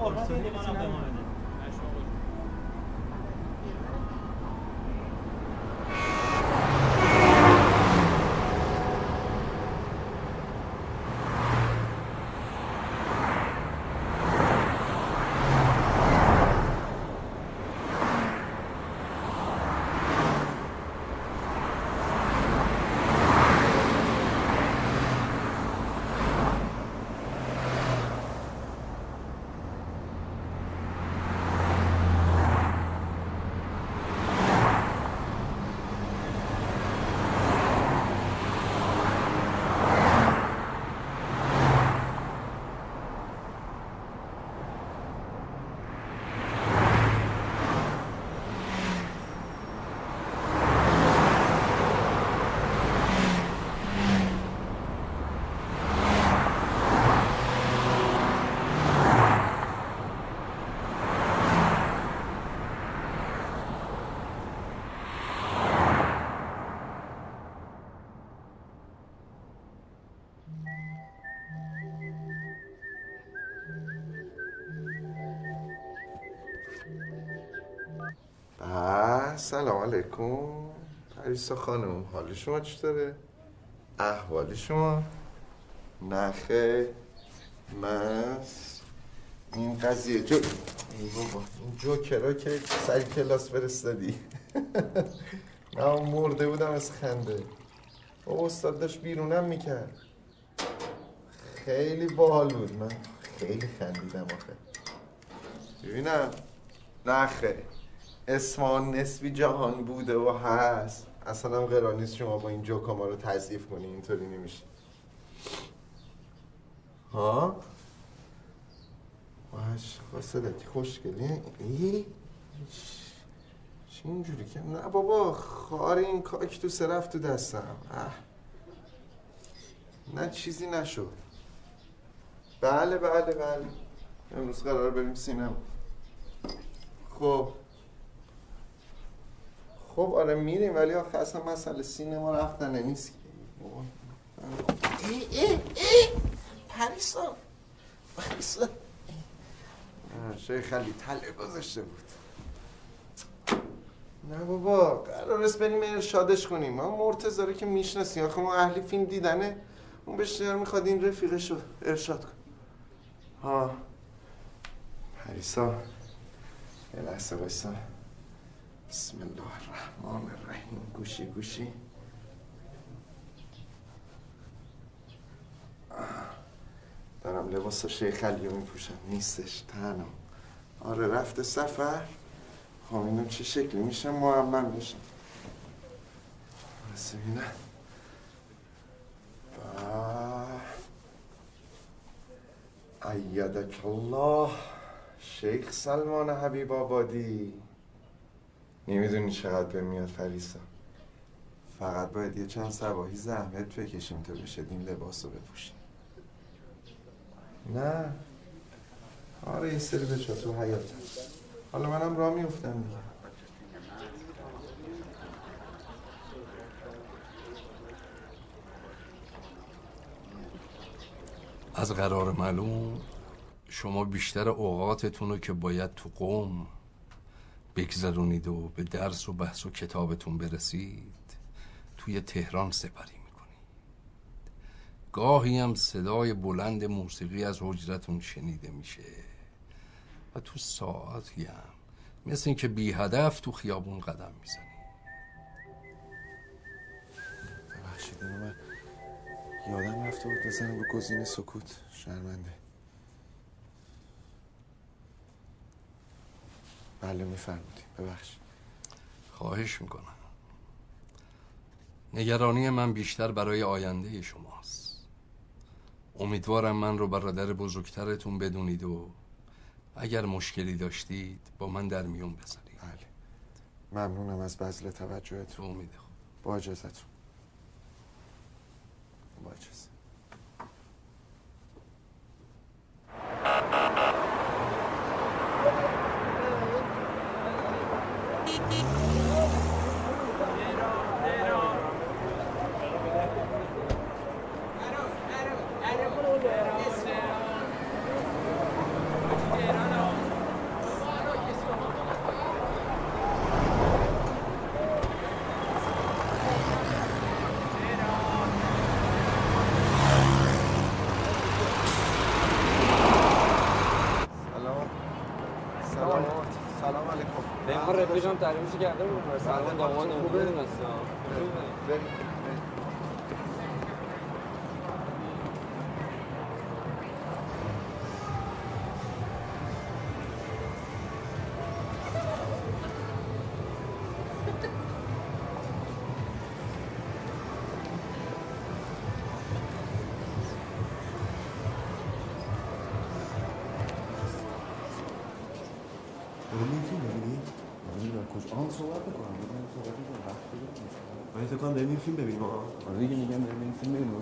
Oh. سلام علیکم. پریسا خانم حال شما چطوره؟ احوال شما؟ نخه مس. این قضیه جو ای بابا این جوکرا که سری کلاس فرستادی. من مرده بودم از خنده. بابا استاد داشت بیرونم می‌کرد. خیلی باحال بود. من خیلی خندیدم آخه. ببینم. نخه. اسمان نسبی جهان بوده و هست. اصلا هم قرار شما با این جوکا ما رو تضعیف کنی اینطوری نمیشه. ها؟ واش خواستدتی خوشگلی. ای؟ چی اینجوری که؟ نه بابا خار این کاکتوس رفت تو دستم. اه. نه چیزی نشد. بله بله بله. امروز قرار بریم سینما. خب. خب آره میریم ولی آخه اصلا مسئله سینما رفتن نیست ای ای ای پریسا پریسا. شای خلی تله گذاشته بود. نه بابا قرار است بریم ارشادش کنیم. ما مرتزاره که می‌شناسیم. آخه ما اهلی فیلم دیدنه. اون بشتر می‌خواد این رفیقش رو ارشاد کن ها پریسا یه لحظه بایستا بسم الله الرحمن الرحیم. گوشی گوشی. دارم لباس شیخ علیو میپوشم. نیستش تنها آره رفته سفر. خب اینو چه شکلی میشه؟ معمم بشم. بس بینه ایدک الله شیخ سلمان حبیب آبادی. نمی‌دونی چقدر به میاد فریسا. فقط باید یه چند سباهی زحمت بکشیم تا بشه این لباس رو بپوشیم. نه. آره یه سری به تو حیاتم حالا منم راه میفتم دیگه. از قرار معلوم شما بیشتر اوقاتتون رو که باید تو قوم بگذرونید و به درس و بحث و کتابتون برسید توی تهران سپری می‌کنید. گاهی هم صدای بلند موسیقی از حجرتون شنیده میشه. و تو ساعتی هم مثل اینکه بی هدف تو خیابون قدم می‌زنی ببخشید من یادم رفته بود بزنم به گزینه سکوت. شرمنده. بله میفرمودی ببخش خواهش می‌کنم. نگرانی من بیشتر برای آینده شماست. امیدوارم من رو برادر بزرگترتون بدونید و اگر مشکلی داشتید با من در میون بذارید. بله. ممنونم از بذل توجهتون. امید خوب. با اجازتون. با اجازه. پیشم تعریفش کرده بود سلمان داماد خوبه کنم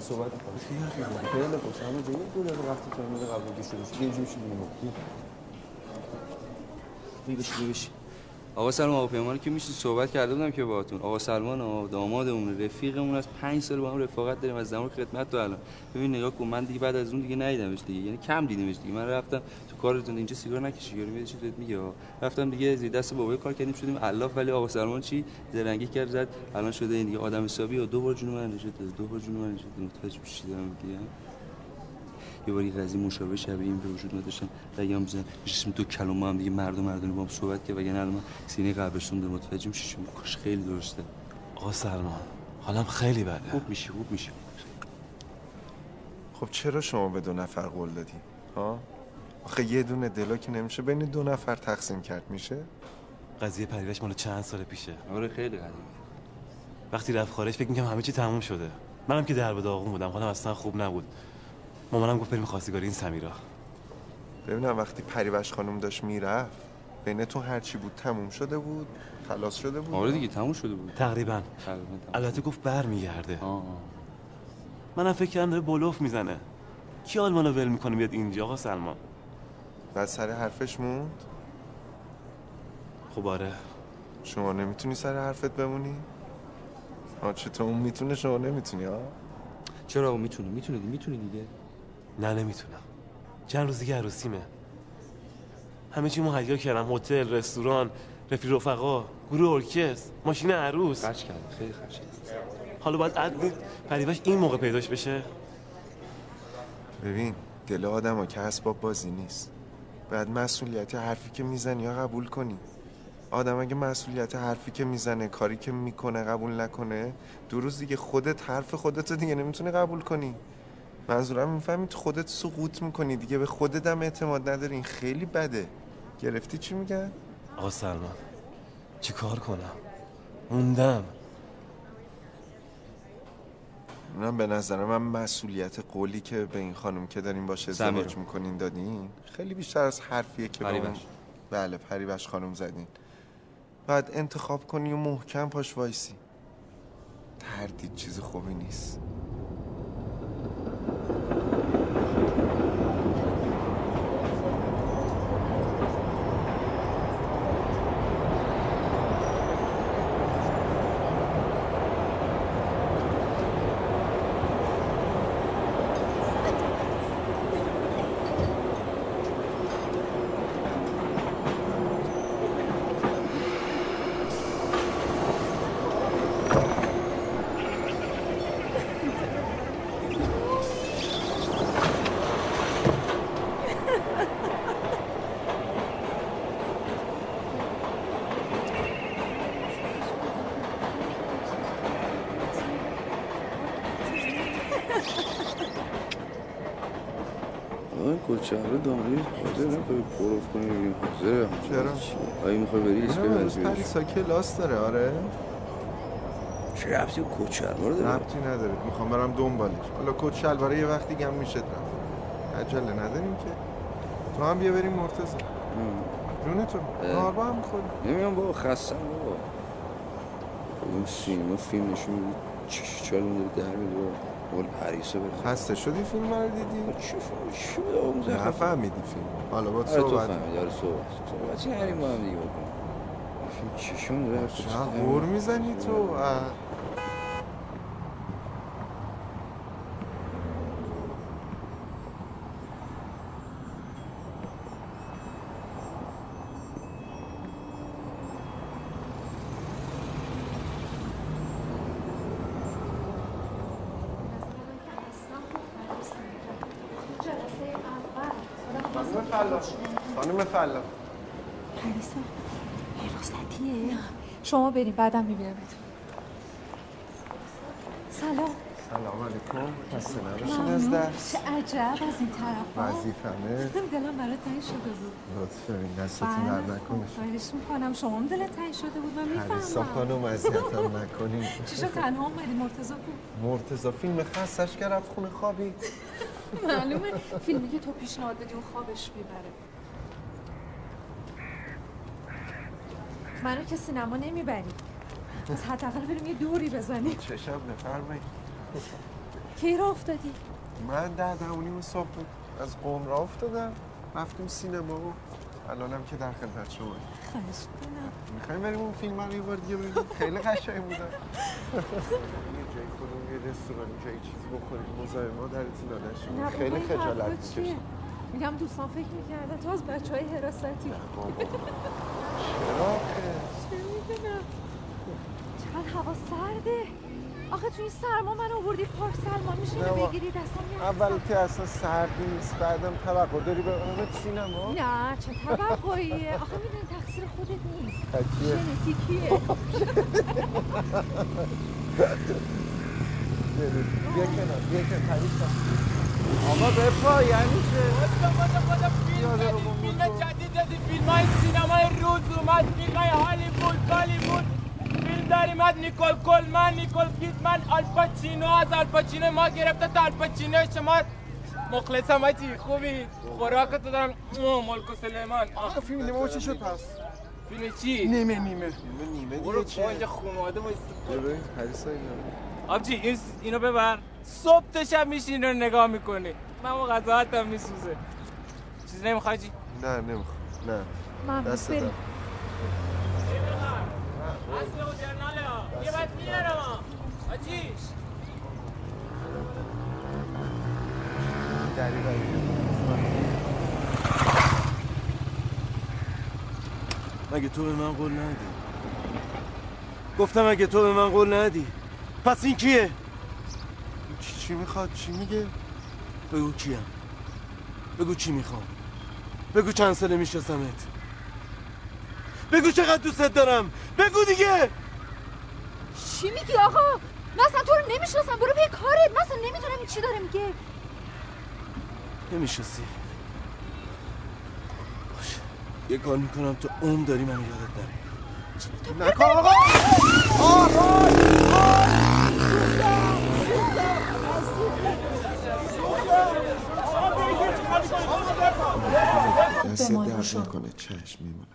صحبت کنیم خیلی خیلی همه جایی وقتی تو اومده قبل اینکه شروع شد یه جوری شدیم بی بشی بشی آقا سلمان آقا پیمان که میشه صحبت کرده بودم که باهاتون. آقا سلمان دامادمون رفیقمون از 5 سال با هم رفاقت داریم از زمان خدمت تو الان. ببین نگاه کن من دیگه بعد از اون دیگه ندیدمش دیگه. یعنی کم دیدمش دیگه. من رفتم تو کارتون اینجا سیگار نکشی یارو میاد چی میگه؟ رفتم دیگه زیر دست بابای کار کردیم شدیم الاف ولی آقا سلمان چی؟ زرنگی کرد زد. الان شده این دیگه آدم حسابی. و دو بار جون من نشد دو بار جون من نشد متوجه میشی دارم دیگه یه باری قضیه مشابه شبیه این به وجود نداشتم رگم بزن جسم دو کلمه هم دیگه مرد و مردانه با هم صحبت که وگرنه الان سینه قبرستون در متوجه شما کاش خیلی درسته. آقا سلمان حالم خیلی بده. خوب میشی خوب میشی. خب چرا شما به دو نفر قول دادی؟ ها؟ آخه یه دونه دلا که نمیشه بین دو نفر تقسیم کرد. میشه؟ قضیه پریوش مال چند سال پیشه؟ آره خیلی قدیمی وقتی رفت خارج فکر می‌کنم همه چی تموم شده. منم که در به داغون بودم. خودم اصلا خوب نبود. مامانم گفت بریم خواستگاری این سمیرا. ببینم وقتی پریوش خانم داشت می‌رفت بینتون هر چی بود تموم شده بود خلاص شده بود؟ آره دیگه تموم شده بود. تقریبا. البته گفت برمیگرده. منم فکر کردم داره بلوف می‌زنه. کی آلمانو ول می‌کنه بیاد اینجا آقا سلمان؟ بعد سر حرفش موند. خب آره. شما نمی‌تونی سر حرفت بمونی؟ آه چطور؟ اون می‌تونه شما نمی‌تونی ها چرا می‌تونه می‌تونه می‌تونه دیگه. نه نمی‌تونم. چند روز دیگه عروسیمه. همه چی مهیا کردم. هتل رستوران رفیق رفقا گروه ارکستر ماشین عروس. خرج کرد خیلی خرج حالا باید عدل پریوش این موقع پیداش بشه. ببین دل آدم ها که اسباب بازی نیست. باید مسئولیت حرفی که می‌زنی یا قبول کنی. آدم اگه مسئولیت حرفی که می‌زنه کاری که می‌کنه قبول نکنه دو روز دیگه خودت حرف خودت دیگه نمی‌تونی قبول کنی. منظورم می‌فهمی تو خودت سقوط می‌کنی دیگه به خودت هم اعتماد نداری. این خیلی بده. گرفتی چی میگن؟ آقا سلمان چی کار کنم؟ موندم. من به نظر من مسئولیت قولی که به این خانم که داریم باشه ازدواج. می‌کنین دادین خیلی بیشتر از حرفیه که به. بله پریوش خانم زدین. باید انتخاب کنی و محکم پاش وایسی. تردید چیز خوبی نیست. کنی بگیم حاضره چرا؟ آیا می‌خوای بری اونم امروز بزیش پریسا کلاس داره آره. چه رفتی کوچهره رو داره؟ ربطی نداره. می‌خوام برم دنبالش. حالا کت شلواره یه وقتی هم میشه رفت. عجله نداریم که. تو هم بیا بریم مرتضی. جون تو نهار با هم می‌خوریم نمیام بابا خستم بابا. اون سینما فیلم نشون میدی چش چال اون داره در میده مال پریسا بره خسته شدی فیلم رو دیدی؟ چه فیلم؟ چی بود اون زخم. نفهمیدی فیلم. حالا با آره تو صحبت. فهمیدی. آره صحبت. صحبت. چی نریم با هم دیگه بکنیم؟ فیلم چشم داره چه غور می‌زنی تو اه. خانم فلا خانم فلا پریسا فرصتیه شما بریم بعدم می‌بینم سلام. سلام علیکم. خسته نباشین از. درس؟ چه عجب از این طرف وظیفمه. دلم برای تنگ شده بود. لطف دارین دستتون بله، در نکنه خواهش می‌کنم. شما هم دلت تنگ شده بود من می‌فهمم. خانم اذیتم نکنین. چی شد؟ تنها اومدی؟ مرتضی بود مرتضی فیلم خستش که رفت خونه خوابی معلومه. فیلمی که تو پیشنهاد بدی اون خوابش می‌بره. منو که سینما نمی‌بری. پس حداقل بریم یه دوری بزنیم. چشم بفرمایید. کی را افتادی؟ من ده ده و نیم صبح بود. از قوم را افتادم. رفتیم سینما و الانم که در خدمت شما خواهش کنم می‌خوایم بریم اون فیلم رو یه بار دیگه ببینیم. خیلی قشنگ بودن یه جای خودمون یه رستوران جایی چیزی بخوریم. مزاحما درتون بابا، خیلی خجالت چیه؟ میگم دوستان فکر می‌کردن تو از بچه های حراستی؟ چه می‌دونم چقدر هوا سرده. آخه تو این سرما من آوردی پارک سلمان میشه با- بگیری دستم اول که اصلا سرد نیست بعدم توقع داری به اون سینما نه چه توقعیه. آخه می‌دونی تقصیر خودت نیست. ژنتیکیه. بیا کنار بیا کنار پریسا آقا بپا یعنی چه؟ فیلم جدید دادی فیلم های سینمای روز اومد فیلم های هالیوود بالیوود فیلم داریم از نیکول کلمن نیکول کیدمن آلپاچینو. از آلپاچینو ما گرفته تا آلپاچینو. شما مخلصم آجی خوبی؟ خوراک تو دارم ملک و سلیمان. آه، فیلم نیمه چی شد پس؟ فیلم چی؟ نیمه نیمه. نیمه نیمه برو اینجا چیه خونواده وایسا. ببین پریسا اینا آبجی این اینو ببر. صبح تا شب میشین رو نگاه می‌کنی. من اون غذا هم میسوزه. چیزی نمی‌خوای جی؟ نه نمی‌خوام. نه. دست بریم. مگه تو به من قول ندی؟ گفتم اگه تو به من قول ندی پس این کیه؟ چی چی می‌خواد؟ چی میگه؟ بگو کیم. بگو چی می‌خوام. بگو چند ساله میشناسمت بگو چقدر دوستت دارم. بگو دیگه. چی میگی آقا؟ من اصلا تو رو نمی‌شناسم. برو به کارت. من اصلا نمی‌دونم این چی داره میگه. نمی‌شناسی. باشه. یه کار می‌کنم تو عمر داری منو یادت نره نکن آقا! دست درد. نکنه. چشم میمونم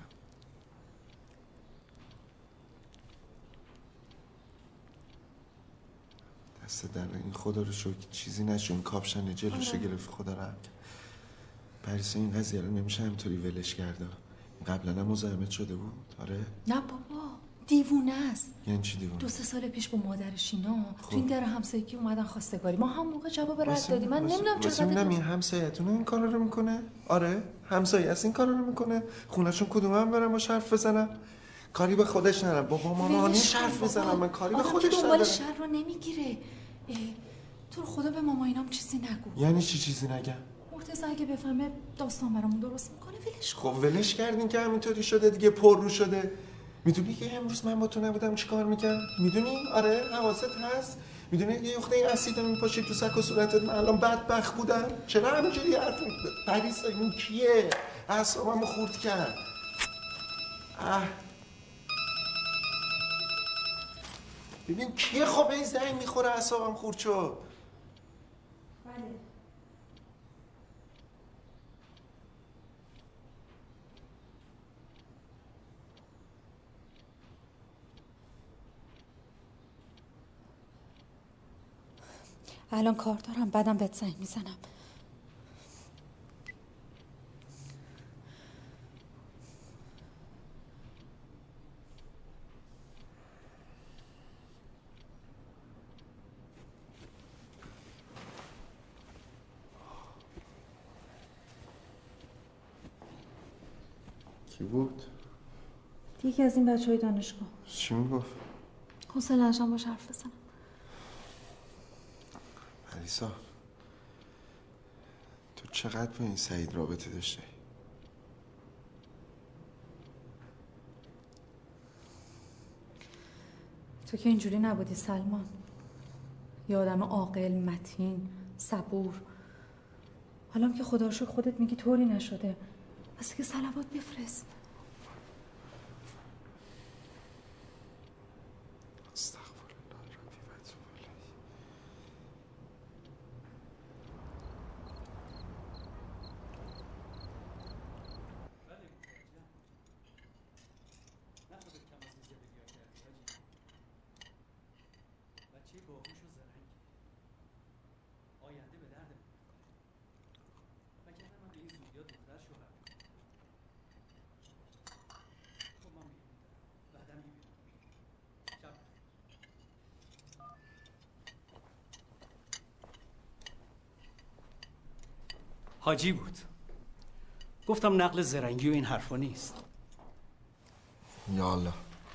دست در این خدا رو شکر چیزی نشون کاپشن جلوشو گرفت. خدا رحمت پریسا این قضیه رو نمیشه همطوری ولش کرده قبلا هم مزاحمت شده بود. آره. نه بابا. دیوونه است. یعنی چی دیوونه؟ دو سه سال پیش با مادرش اینا تو این در همسایگی اومدن خواستگاری. ما هم موقع جواب رد دادیم. من نمی‌دونم واسه می‌دونم چقدر این همسایتون این کارا رو می‌کنه؟ آره همسایه از این کارا رو می‌کنه. خونشون کدوم هم برم باش حرف بزنم کاری به خودش ندارم بابا ماما ولش نیش کن حرف بابا. بزنم من کاری به خودش دنبال ندارم. شر رو نمی‌گیره. تو رو خدا به ماما اینام چیزی نگو. یعنی چی چیزی نگم؟ مرتضی اگه بفهمه داستان برامون درست می‌کنه ولش خب ولش کردین که همینطوری شده دیگه پر رو شده. می‌دونی که امروز من با تو نبودم چیکار می‌کرد می‌دونی؟ آره حواست هست. می‌دونی یه یخته این اسید رو میپاشی تو سک و صورتت. من الان بدبخت بودم. چرا همینجوری حرف پریسا این کیه؟ اعصابمو خورد کرد. اه. ببین کیه خب؟ این زنگ می‌خوره اعصابم خورد شد. الان کار دارم بعدم بهت زنگ می‌زنم. کی بود؟ یکی از این بچه های دانشگاه. چی می‌گفت؟ حوصله نشم باش حرف بزنم. پریسا تو چقدر با این سعید رابطه داشته تو که اینجوری نبودی سلمان. یه آدم عاقل متین صبور. حالا که خدا خودت میگی طوری نشده. پس که سلوات بفرست. حاجی بود. گفتم نقل زرنگی و این حرفا نیست. یا الله.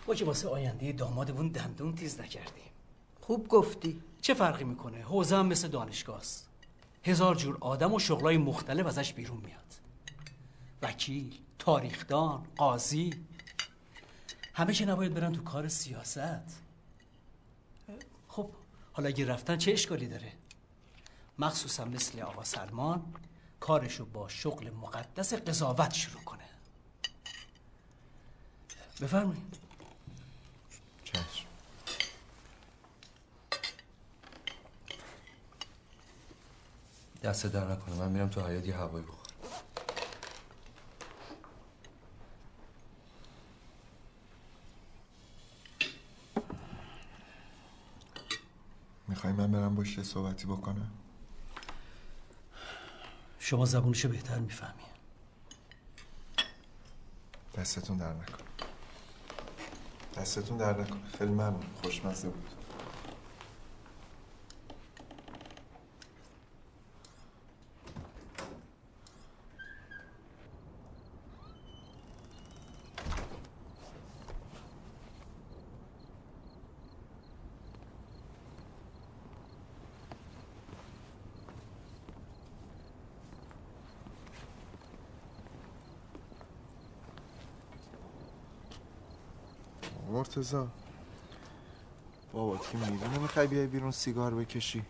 ما که واسه آینده دامادمون دندون تیز نکردیم خوب گفتی. چه فرقی می‌کنه؟ حوزه هم مثل دانشگاهست هزار جور آدم و شغلای مختلف ازش بیرون میاد. وکیل تاریخدان قاضی. همه که نباید برن تو کار سیاست. خب حالا اگه رفتن چه اشکالی داره؟ مخصوصا مثل آقا سلمان. کارشو با شغل مقدس قضاوت شروع کنه. بفرمایید. چشم. دست در نکنه. من میرم تو حیات یه هوایی بخور می‌خوای من برم باش یه صحبتی بکنم؟ شما زبونشو بهتر می‌فهمی. دستتون در نکن دستتون در نکنه. خیلی ممنون. خوشمزه بود. مرتزا بابا که می‌دونه می‌خوای بیای بیرون سیگار بکشی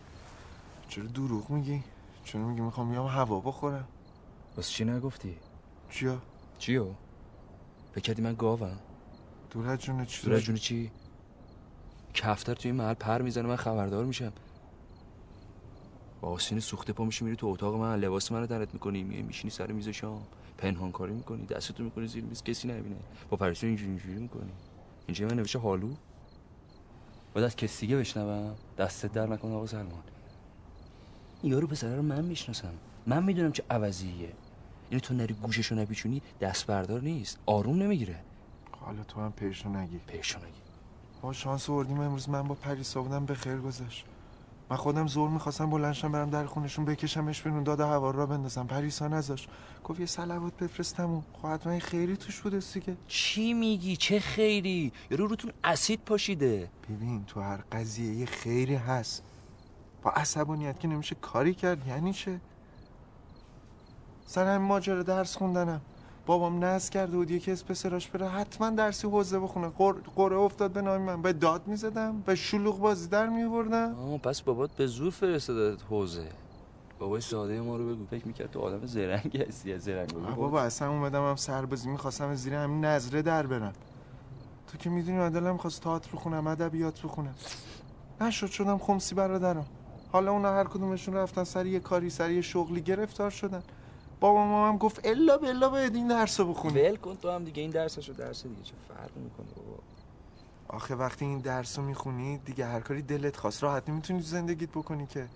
چرا دروغ میگی؟ چرا میگی می‌خوام بیام هوا بخورم واسه چی نگفتی؟ چیا؟ چیو؟ فکر کردی من گاوم؟ دور از جونه چی؟ دور از جون چی؟ کفتر توی این محل پر می‌زنه من خبردار میشم با آسین سوخته پا میشی میری تو اتاق من لباس منو درت می‌کنی میای میشینی سر میز شام پنهان کاری می‌کنی دستتو می‌کنی زیر میز کسی نبینه با پرسون اینجوری اینجوری می‌کنی اینجا من نوشته حالو باید از کسی دیگه بشنوم. دستت در نکنه آقا سلمان. یارو پسره رو من می‌شناسم. من می‌دونم چه عوضیه. یعنی تو نری گوششو نپیچونی دست بردار نیست. آروم نمی‌گیره. حالا تو هم پیشو نگی. پیشو نگی. با شانس آوردیم امروز من با پریسا بودم به خیر گذشت. من خودم زور می‌خواستم بلنشم برم در خونشون بکشمش بیرون داد هوا را بندازم. پریسا نذاش. گفت یه صلوات بفرستم خب حتما یه خیری توش بوده دیگه. چی میگی؟ چه خیری؟ یارو روتون اسید پاشیده. ببین تو هر قضیه یه خیری هست. با عصبانیت که نمیشه کاری کرد یعنی چه؟ سر همین ماجرا درس خوندنم. بابام نز کرده بود یکی از پسراش بره حتما درسی حوزه بخونه. قر- قره افتاد به نام من. به داد می‌زدم به شلوغ بازی در میوردم آه پس بابات به زور فرستاده حوزه. بابای ساده ما رو بگو. فکر می‌کرد تو آدم زرنگی هستی از زرنگ بابا. اصلا اومدم هم سربازی می‌خواستم از زیر همین نظره در برم. تو که می‌دونی من دلم خواست تئاتر بخونم ادبیات بخونم نشد شدم خمسی برادرم. حالا اونا هر کدومشون رفتن سر یه کاری سر یه شغلی گرفتار شدن. بابا ما هم گفت الا بلا باید این درس رو بخونی. ول کن تو هم دیگه این درسشو درس دیگه چه فرق می‌کنه بابا؟ آخه وقتی این درس رو می‌خونی دیگه هر کاری دلت خواست. راحت نمی‌تونی تو زندگیت بکنی که.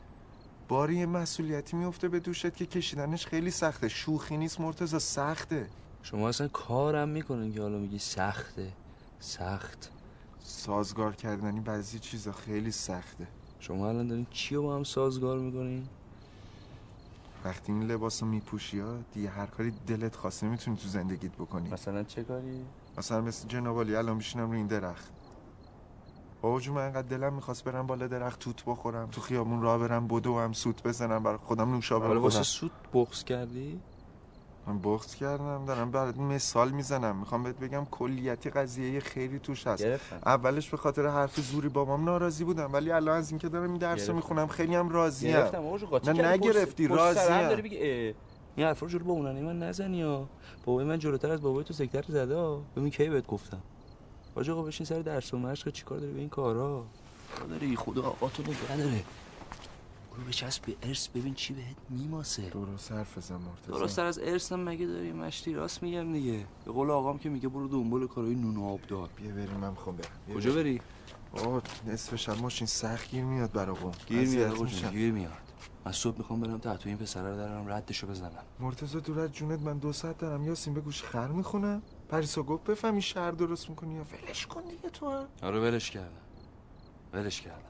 باری یه مسئولیتی میفته به دوشت که کشیدنش خیلی سخته. شوخی نیست مرتضی سخته. شما اصلا کارم می‌کنین که حالا میگی سخته. سخت. سازگار کردنی بعضی چیزا خیلی سخته. شما الان دارین چی رو با هم سازگار می‌کنین؟ وقتی این لباس رو میپوشی ها دیگه هر کاری دلت خواست نمی‌تونی تو زندگیت بکنی. مثلا چه کاری؟ مثلا مثل جناب الان میشینم رو این درخت. بابا جون من انقدر دلم می‌خواست برم بالا درخت توت بخورم تو خیابون راه برم بدو هم سوت بزنم برای خودم نوشابه حالا واسه بخورم. سود بغض کردی؟ من بغض کردم دارم برات مثال می‌زنم. می‌خوام بهت بگم کلیتی قضیه خیلی توش هست. گرفتم. اولش به خاطر حرف زوری بابام ناراضی بودم ولی الان از اینکه دارم این درس می‌خونم خیلی هم جو قاطی نه نگرفتی بگی اه، این حرفا رو جلو بابونانی من نزنی ها. بابای من جلوتر از بابای تو سکتر زده ها. ببین کی بهت گفتم. آجا آقا بشین سر درس و مشق چیکار داری؟ به این کارا. داری خدا آقا تو نگه نداره. برو بچسب به ارث ببین چی بهت میماسه. درست حرف بزن مرتضی. درست از ارث هم مگه داری مشتی راست میگم دیگه. به قول آقام که میگه برو دنبال کارهای نون و آب دار. بیا بریم من می‌خوام برم. کجا. بری؟ آه نصف شب ماشین سخت گیر میاد برا قوم. گیر میاد آقا. گیر میاد. من صبح می‌خوام برم تحت این پسره رو درم ردشو بزنم. مرتضی دور از جونت من دو ساعت دارم. یاسین به گوش خر می‌خونم. پریسا گفت بفهمی شهر درست می‌کنی یا ولش کن دیگه تو. هم آره ولش کردم. ولش کردم.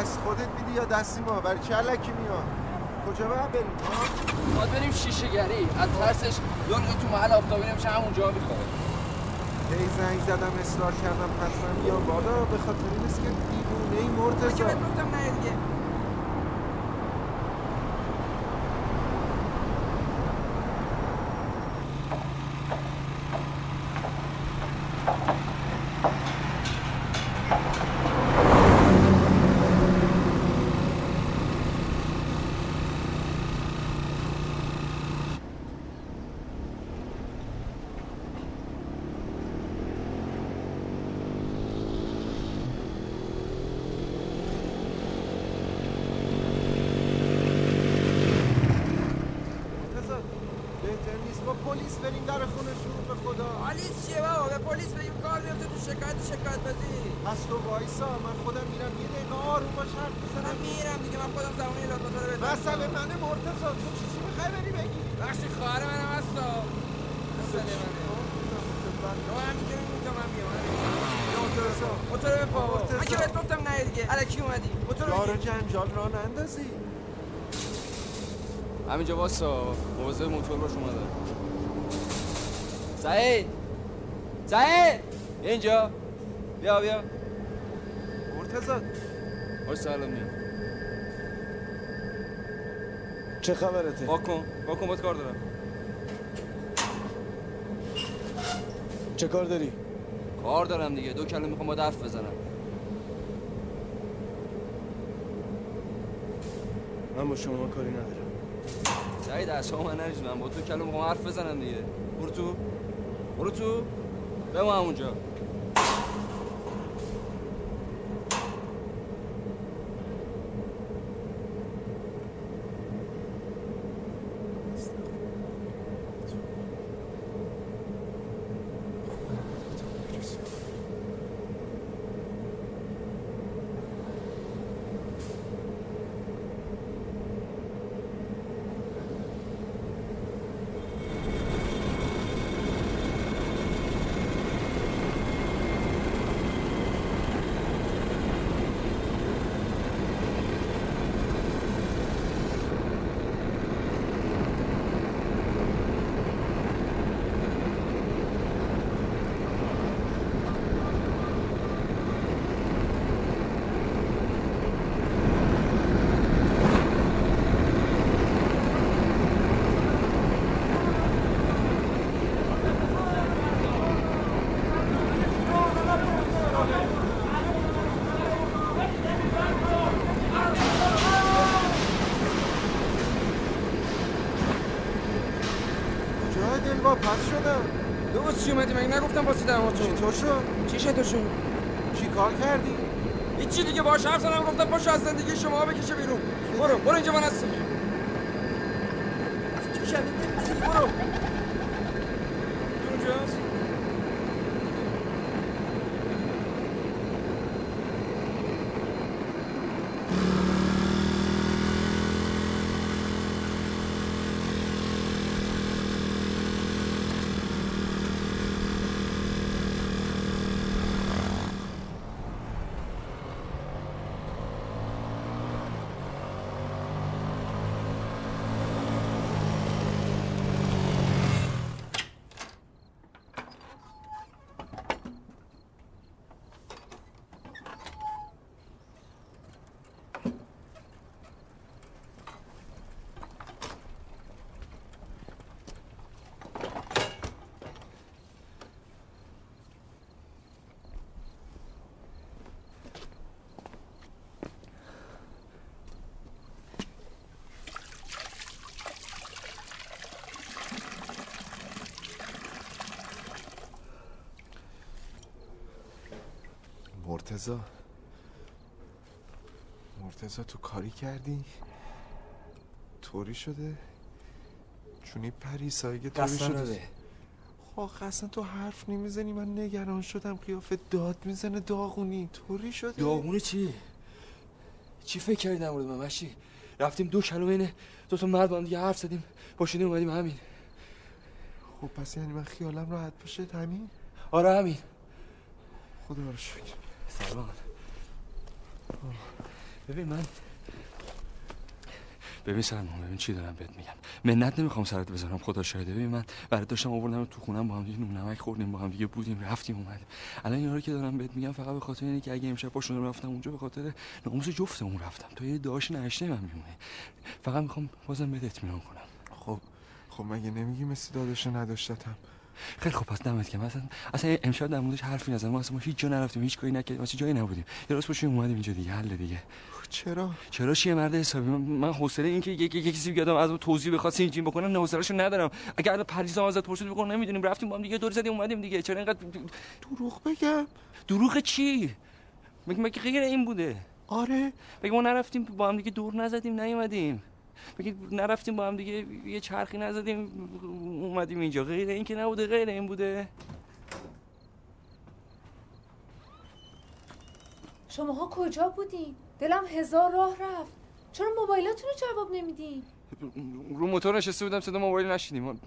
دست خودت میدی یا دستی ما؟ برای چه علکی میاد کجا باید بریم؟ باید بریم شیشه گری از ترسش دنیا تو محل آفتابی نمیشه همونجا می‌خوره هی زنگ زدم اصرار کردم حتما یا بالا. به خاطر این است که دیوونه ای مرتضی گفتم نه دیگه مرتضی بهتر نیست با پلیس بریم در خونشون به خدا پلیس چیه بابا به پلیس بگیم کار میفته تو شکایت شکایت بازی پس تو وایسا من خودم میرم یه دقیقه آروم باش حرف من می‌زنم میرم دیگه من خودم زمانی لاکاتا رو بدم مسئله منه مرتضی تو چیزی می‌خوای بری بگی بخشی خواهر منم هستا مسئله منه تو همین که میگی تو من میام موتور به پا مرتضی. من که بهت گفتم نه دیگه الکی اومدی موتور رو دارو بگیر. جنجال را نندازی همینجا واسا موضوع موتور باش اومده سعید سعید اینجا. بیا بیا. مرتضی. باش سلام میام چه خبرته؟ پاک کن پاک کن باید کار دارم. چه کار داری؟ کار دارم دیگه. دو کلمه می‌خوام باید حرف بزنم. من با شما کاری ندارم. سعید اصلا من نریز من با تو می‌خوام حرف بزنم دیگه. برو تو. برو تو. بمون همونجا کجای دلوا پس شدم تو واسه چی اومدی؟ مگه نگفتم واسه دماتون چطور شد؟ چی شد شد؟ چی کار کردی؟ هیچی دیگه باش حرف زدم گفتم پاشو از زندگی شما بکشه بیرون. برو برو اینجا من هستم چی شد برو اونجاست مرتزا مرتزا تو کاری کردی؟ طوری شده؟ چونی پریسایی که طوری شده؟ نده. خب اصلا تو حرف نمی‌زنی. من نگران شدم. قیافه داد می‌زنه. داغونی. طوری شده؟ داغونه چی؟ چی فکر کردی در مورد من مشی؟ رفتیم دو کلو بین دو تا مرد با هم دیگه حرف زدیم. پاشیدیم اومدیم همین. خب پس یعنی من خیالم راحت باشه؟ همین؟ آره همین. خدا رو شکر. سلمان ببین من ببین سلمان ببین چی دارم بهت میگم. منت نمی‌خوام سرت بزنم خدا شاهده. ببین من برات داشتم آوردم تو خونم با هم دیگه نون نمک خوردیم با هم دیگه بودیم رفتیم اومدیم. الان اینا که دارم بهت میگم فقط به خاطر اینه که اگه امشب پاشون رفتم اونجا به خاطر ناموس جفتمون رفتم. تو یه داش نشته من میمونه فقط می‌خوام بازم بهت اطمینان کنم. خب خب مگه نمیگی مثل داداش نداشتم خیلی خوب پس دمت گرم. اصلا اصلا امشب در موردش حرفی نزدم ما اصلا ما هیچ جا نرفتیم هیچ کاری نکردیم. اصلا جایی نبودیم. یه راست پاشیم اومدیم اینجا دیگه حل دیگه. چرا؟ چرا چیه مرد حسابی؟ من, حوصله این که یک یک کسی بیادم از توضیح بخواد سینجین بکنه نه حوصله‌شو ندارم. اگه الان پریزا ازت پرسید بگم نمی‌دونیم. رفتیم با هم دیگه دور زدیم اومدیم دیگه. چرا اینقدر دروغ بگم؟ دروغ چی؟ مگه مگه غیر این بوده؟ آره. مگه ما نرفتیم با هم دیگه دور نزدیم نیومدیم. مگه نرفتیم با هم دیگه یه چرخی نزدیم اومدیم اینجا. غیر این که نبوده غیر این بوده. شماها کجا بودین؟ دلم هزار راه رفت. چرا موبایلاتون رو جواب نمیدین؟ رو موتور نشسته بودم صدا موبایل نشیدیم.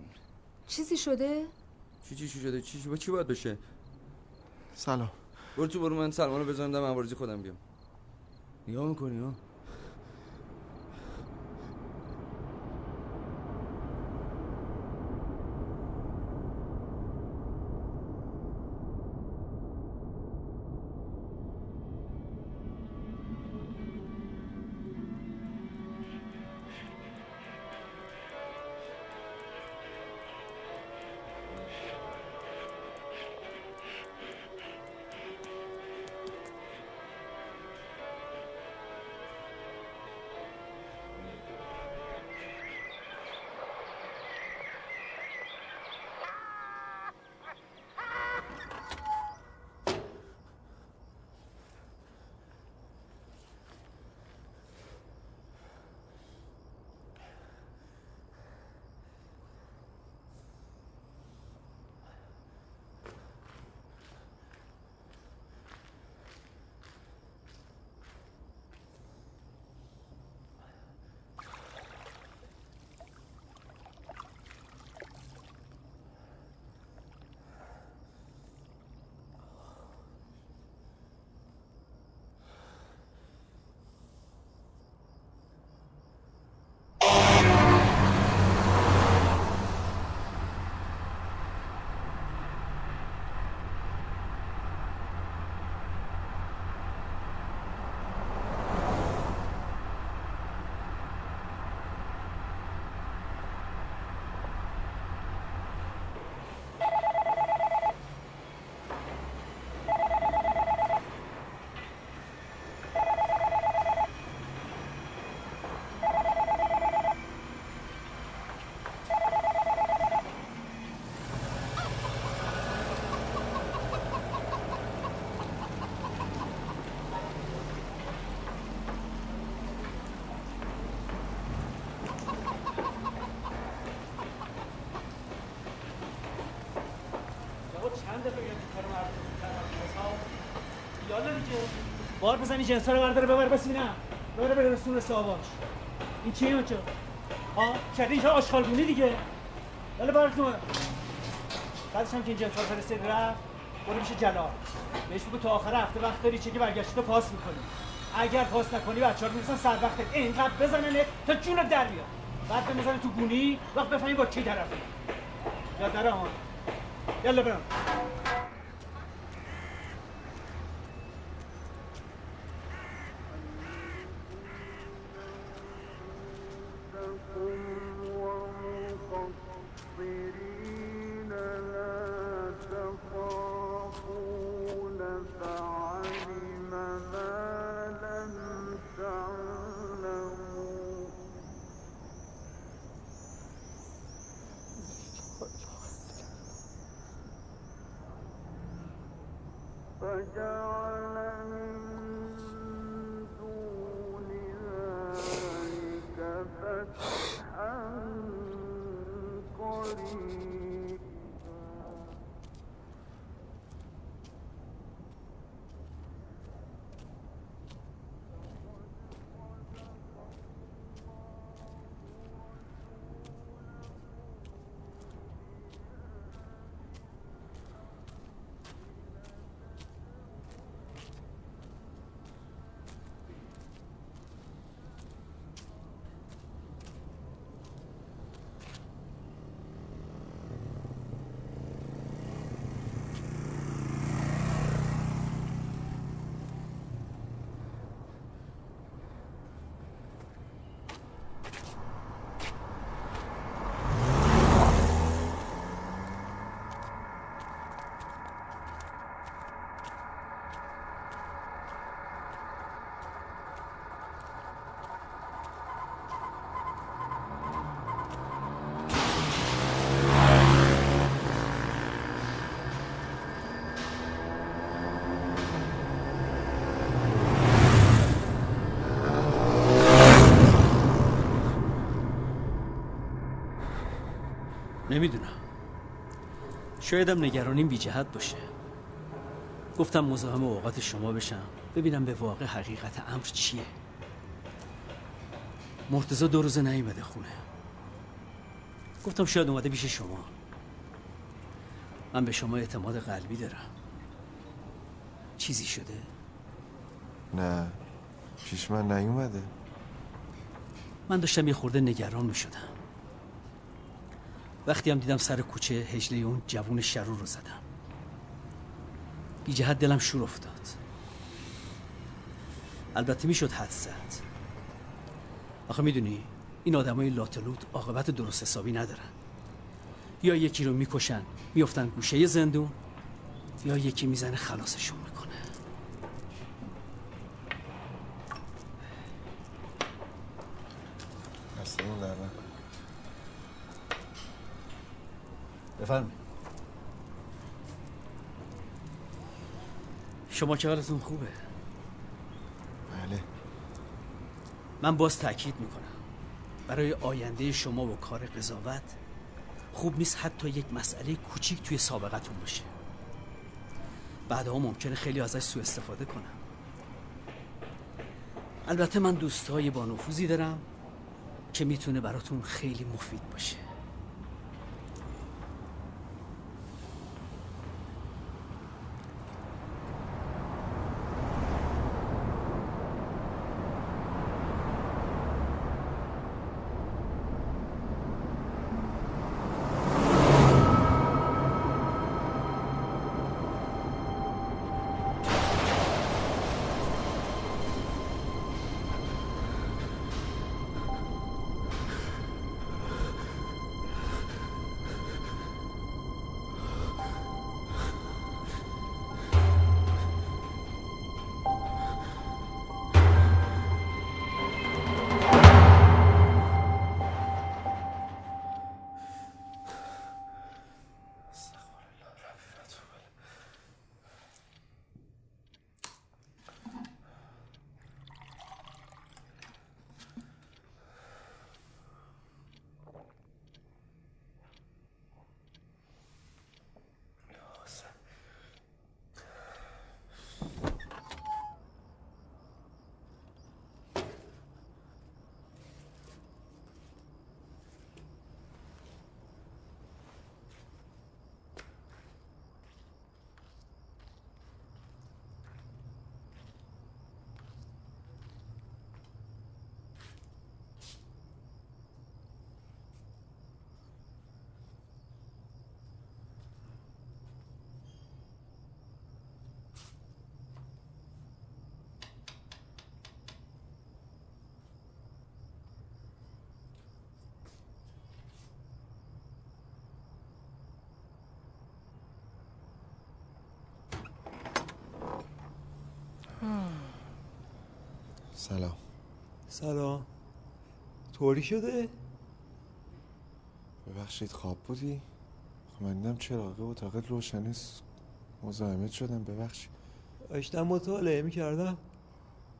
چیزی شده؟ چی چی شده؟ چی چی چی باید بشه سلام. برو تو برو من سلمان رو بزنم دم خودم بیام نگاه می‌کنی ها؟ بزنی جنسا رو برداره ببر بس ببینم ببره بره رسون ساواش این چیه بچه ها کردی اینجا آشغالگونی دیگه. یالا براتون بعدش هم که این جنسا رو فرستید رفت. برو میشه جلال. بهش بگو تا آخر هفته وقت داری برگشتی تو پاس می‌کنی. اگر پاس نکنی بچه ها رو می‌رسن سر وقتت اینقدر بزننه تا جونت در بیاد بعد بزنه تو گونی وقت بفهمی با کی طرفی. یا در آن یالا برم. نمی‌دونم شایدم نگرانیم بی جهت باشه. گفتم مزاحم اوقات شما بشم. ببینم به واقع حقیقت امر چیه. مرتزا دو روزه نیومده خونه. گفتم شاید اومده پیش شما. من به شما اعتماد قلبی دارم. چیزی شده؟ نه. پیش من نیومده. من داشتم یه خورده نگران می شدم وقتی هم دیدم سر کوچه هجله اون جوون شرور رو زدم. بی جهت دلم شور افتاد. البته می‌شد حد زد. آخه می‌دونی این آدمای لاتلوت عاقبت درست حسابی ندارن. یا یکی رو می‌کشن میفتن گوشه زندون یا یکی می‌زنه خلاصشون می‌کنه دستمون در نکن. بفرمایید. شما که حالتون خوبه؟ بله. من باز تاکید می‌کنم. برای آینده شما و کار قضاوت خوب نیست حتی یک مسئله کوچیک توی سابقتون باشه. بعدها ممکنه خیلی ازش سوء استفاده کنم. البته من دوستای با نفوذی دارم که می‌تونه براتون خیلی مفید باشه. سلام. سلام. طوری شده؟ ببخشید خواب بودی؟ خب من دیدم چراغه اتاقت روشن نیست مزاحمت شدم ببخشید. داشتم مطالعه می‌کردم.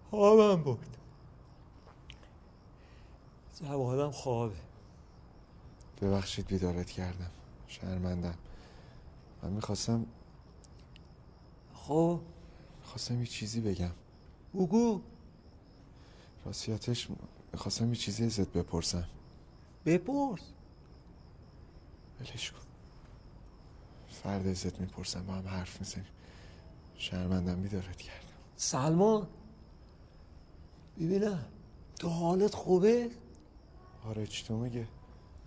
خوابم بود جوادم خوابه. ببخشید بیدارت کردم. شرمندم. من می‌خواستم خب. خواستم یه چیزی بگم. بگو. راستیاتش می‌خواستم یه چیزی ازت بپرسم. بپرس. ولش کن. فرد ازت می‌پرسم با هم حرف می‌زنیم. شرمندم بیدارت کردم. سلمان ببینم تو حالت خوبه؟ آره چی تو میگه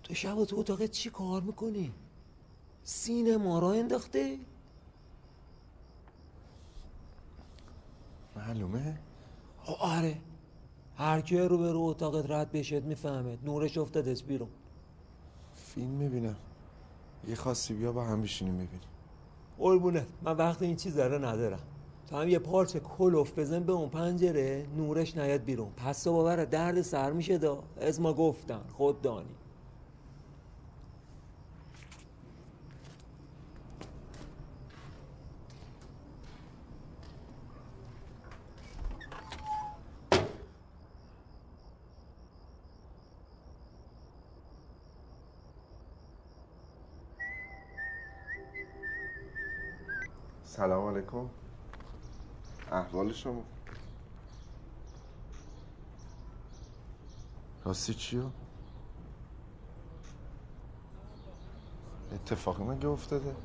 تو شب تو اتاقت چی کار می‌کنی؟ سینه ما را انداخته؟ معلومه؟ آره. هر کی رو به رو اتاقت رد بشد می‌فهمه. نورش افتاده بیرون. فیلم می‌بینم. یه خاصی بیا با هم بشینیم ببینیم. قربونت. من وقت این چیز رو ندارم. تو هم یه پارچه کلوف بزن به اون پنجره نورش نیاد بیرون. پس تو باور درد سر میشه دا. از ما گفتن خود دانی سلام علیکم احوال شما راستی چیو؟ اتفاقی مگه افتاده؟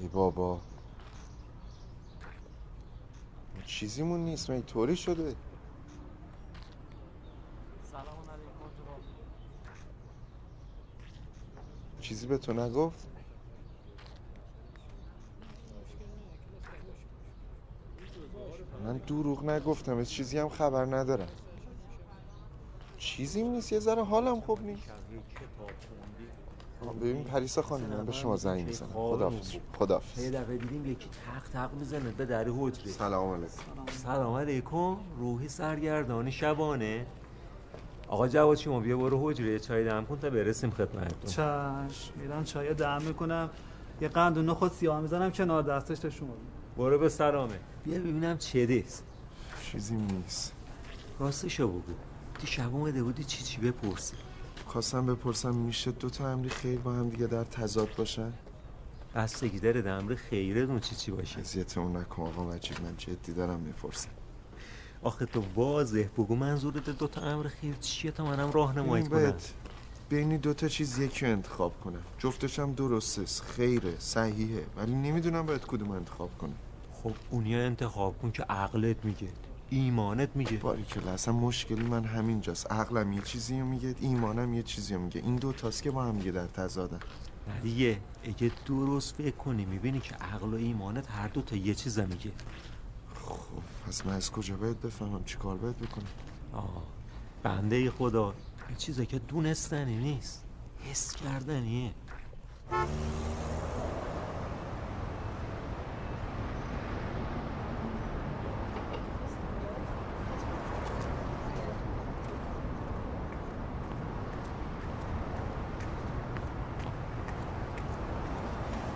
ای بابا چیزیمون نیست من طوری شده چیزی به تو نگفت؟ من دروغ نگفتم از چیزی هم خبر ندارم. چیزی نیست یه ذره حالم خوب نیست. ببین پریسا خانم من به شما زنگ می‌زنم. خداحافظ. خداحافظ. یه دفعه دیدیم یکی تق تق می‌زنه به در حجره. سلام علیکم. سلام. علیکم. روحی سرگردانی شبانه. آقا جواد شما بیا برو حجره چای دم کن تا برسیم خدمتتون. چشم میرم چای دم می‌کنم. یه قند و نخود سیاه می‌زنم کنار دستش تا شما برو به سلامه بیا ببینم چه دیست. چیزی نیست. راستشو بگو. تو شب اومده بودی چی چی بپرسی؟ خواستم بپرسم میشه دو تا امری خیر با هم دیگه در تضاد باشن؟ بستگی داره دمر خیرتون چی چی باشه؟ اذیتمون نکن آقا مجید من جدی دارم می‌پرسم. آخه تو واضح بگو منظورت دو تا امر خیر چیه تا منم راهنمایی این کنم؟ بین دو تا چیز یکی انتخاب کنم جفتش هم درسته خیره صحیحه. ولی نمی‌دونم باید کدوم انتخاب کنم خب اونیا انتخاب کن که عقلت میگه ایمانت میگه. باری که اصلا مشکلی من همینجاست. عقلم یه چیزی رو میگه ایمانم یه چیزی رو میگه. این دو تاست که با هم دیگه در تضادن نه دیگه اگه درست فکر کنی می‌بینی که عقل و ایمانت هر دو تا یه چیز میگه. خب پس من از کجا باید بفهمم؟ چی کار باید بکنم؟ آه بنده خدا. این چیزا که دونستنی نیست. حس کردنیه.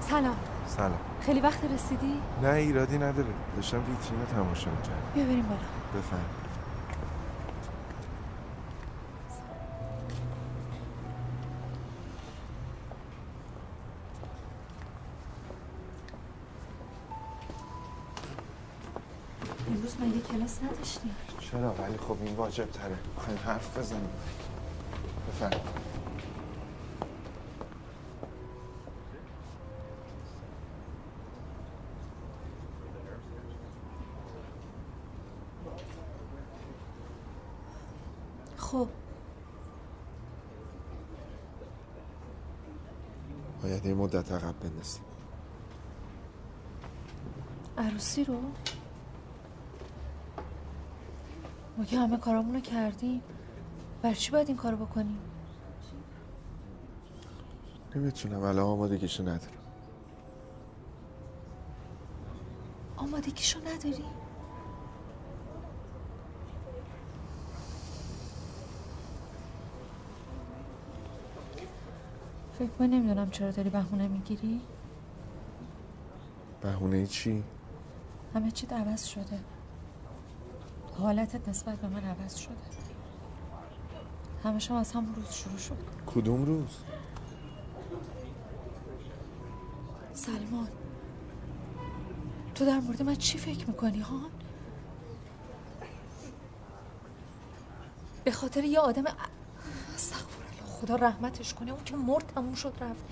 سلام. سلام. خیلی وقت رسیدی؟ نه ایرادی نداره. داشتم ویترین رو تماشا می‌کردم. بیا بریم بالا. بفهم مگه کلاس نداشتی؟ چرا؟ ولی خب این واجب تره خواهیم حرف بزنیم. بفهم خب. باید یه مدت عقب بندازیم. عروسی رو؟ ما که همه کارامون رو کردیم بر چی باید این کارو بکنیم؟ نمی‌تونم الان آمادگیشو ندارم آمادگیشو نداری؟ فکر کنی نمی‌دونم چرا داری بهونه می‌گیری؟ بهونه چی؟ همه چی عوض شده حالتت نسبت به من عوض شده. همش هم از همون روز شروع شد. کدوم روز؟ سلمان تو در مورد من چی فکر می‌کنی ها؟ به خاطر یه آدم استغفرالله خدا رحمتش کنه اون که مرد تموم شد رفت.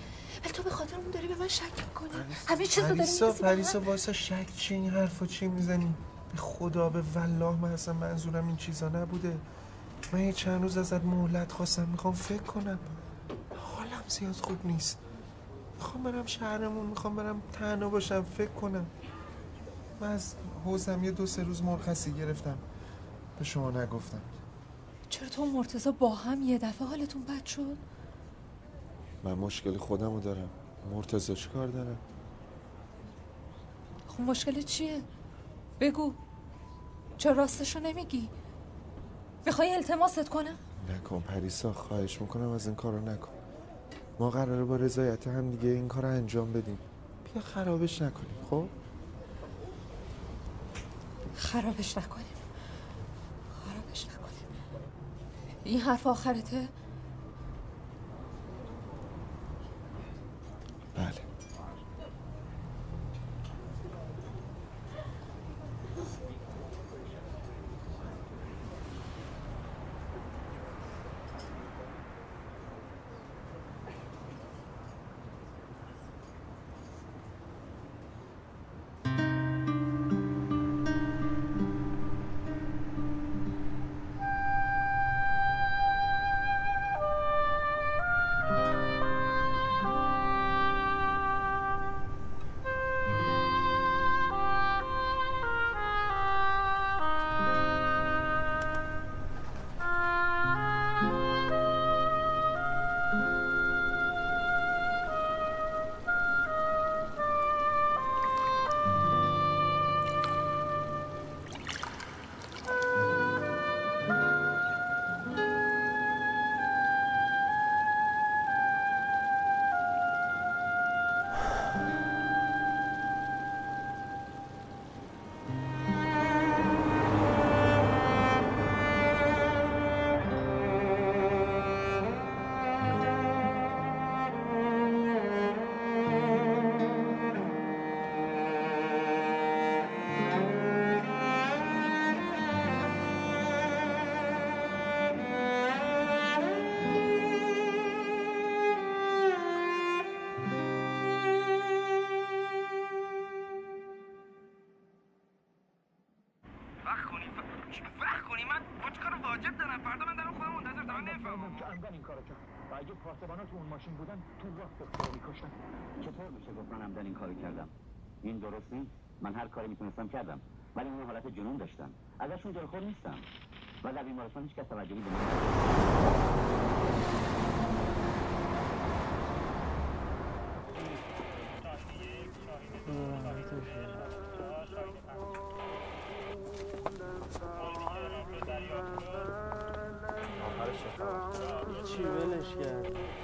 ولی تو به خاطر اون داری به من شک می‌کنی. همه چیز رو داری پریسا واسه شک چی این حرفا چی می‌زنی؟ خدا به والله من اصلا منظورم این چیزا نبوده. من یه چند روز ازت مهلت خواستم می‌خوام فکر کنم. حالم زیاد خوب نیست. می‌خوام برم شهرمون می‌خوام برم تنها باشم فکر کنم. من از حوزم یه دو سه روز مرخصی گرفتم. به شما نگفتم. چرا تو و مرتضی با هم یه دفعه حالتون بد شد؟ من مشکل خودمو دارم. مرتضی چی کار دارم خب مشکل چیه؟ بگو. چرا راستشو نمیگی؟ می‌خوای التماست کنم؟ نکن پریسا خواهش می‌کنم از این کارو نکن. ما قراره با رضایت هم دیگه این کار رو انجام بدیم. بیا خرابش نکنیم خب؟ خرابش نکنیم. خرابش نکنیم. این حرف آخرته؟ ماشین بودن تو وقت تو میکشتن. چطور میشه گفت من عمدن این کارو کردم؟ این درست نیست؟ من هر کاری می‌تونستم کردم ولی اون حالت جنون داشتن ازشون دلخور نیستم. و در بیمارستان هیچ کس توجهی به من چی ولش کرد.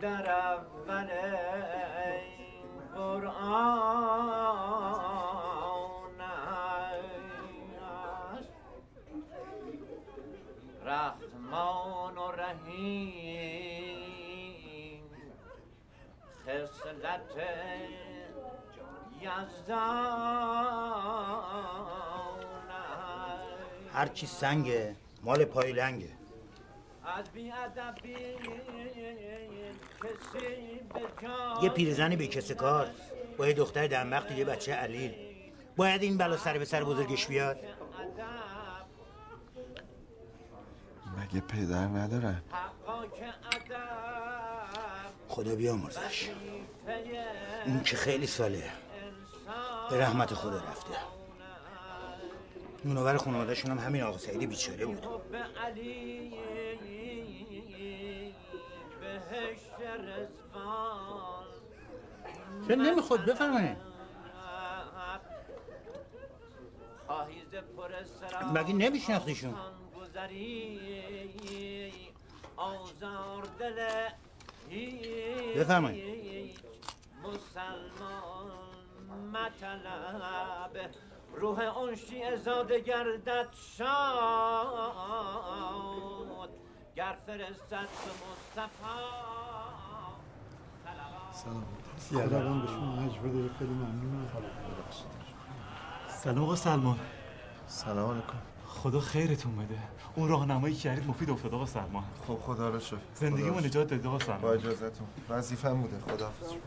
در اول قرآن است. رحمان و رحیم خصلت یزدان هرچی سنگه مال پایلنگه از به جای یه پیرزنی به کس کار. با یه دختر دنبخت و یه بچه علیل. باید این بلا سر به سر بزرگش بیاد. مگه پدر ندارن خدا بیامرزش. این که خیلی ساله. به رحمت خدا رفته. منور خانوادهشون هم همین آقا سعید بیچاره بود. چه نمی‌خواد؟ بفهمه مگه نمیشناختیشون؟ بفرمایید. مسلمان مطلب. روح اون شیعه زاده گردد شاد. گر فرستد تو مصطفی خداوند به شما بده خیلی ممنونم سلام آقا سلمان. سلام علیکم. خدا خیرتون بده. اون راهنمایی که کردید مفید افتاد آقا سلمان. خب خدا رو شکر. زندگیمو خدا رو نجات دادید آقا. سلمان. با اجازتون وظیفم بوده خداحافظ. تسلیت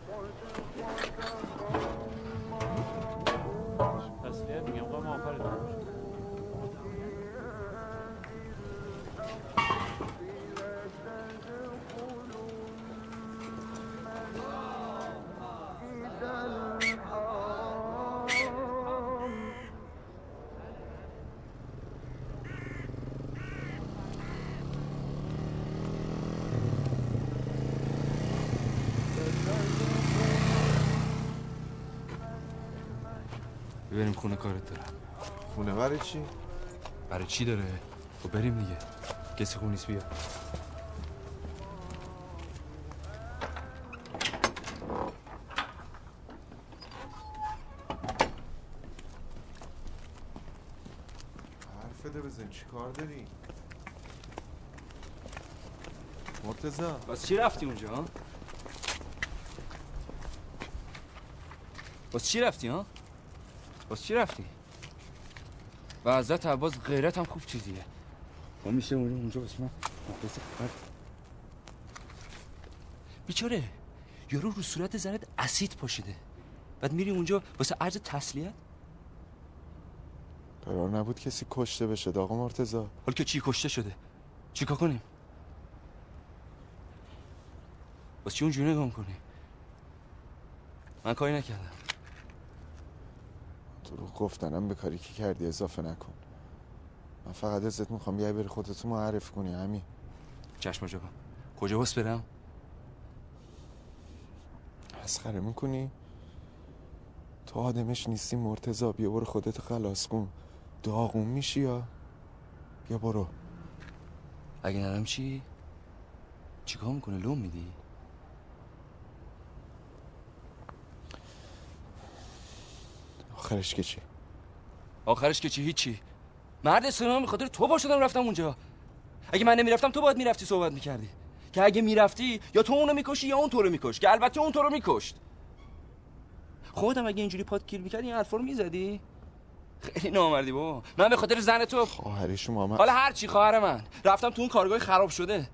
خونه کارت دارم خونه برای چی؟ برای چی داره؟ خب بریم دیگه کسی خون نیست بیا حرف ده بزن چی کار داری؟ مرتزا باز چی رفتی اونجا؟ باز چی رفتی ها؟ باز چی رفتی؟ و حضرت عباس غیرت هم خوب چیزیه. ما میشه اونجا اونجا بس من مقدس بیچاره یارو رو صورت زنت اسید پاشیده. بعد میری اونجا واسه عرض تسلیت؟ قرار نبود کسی کشته بشه آقا مرتزا حالا که چی کشته شده؟ چیکار کنیم؟ واسه چی اونجوری نگاه کنی من کاری نکردم. دروغ گفتنم به کاری که کردی اضافه نکن. من فقط ازت می‌خوام بیای بری خودتو معرف کنی همین چشم آقا کجا باس برم؟ مسخره می‌کنی؟ تو آدمش نیستی مرتزا بیا برو خودت خلاص کن. داغون میشی یا؟ بیا برو. اگه نرم چی؟ چیکار می‌کنه لوم میدی؟ آخرش که چی؟ آخرش که چی؟ هیچی. مرد به خاطر تو باشدم رفتم اونجا. اگه من نمی‌رفتم تو باید می‌رفتی صحبت می‌کردی. که اگه می‌رفتی یا تو اونو می‌کشی یا اون تو رو میکش که البته اون تو رو میکشت. خودم اگه اینجوری پاد گیر می‌کردی این حرفا رو می‌زدی؟ خیلی نامردی بابا. من به خاطر زن تو خواهری شما من حالا هر چی خواهر من. رفتم تو اون کارگاه خراب شده.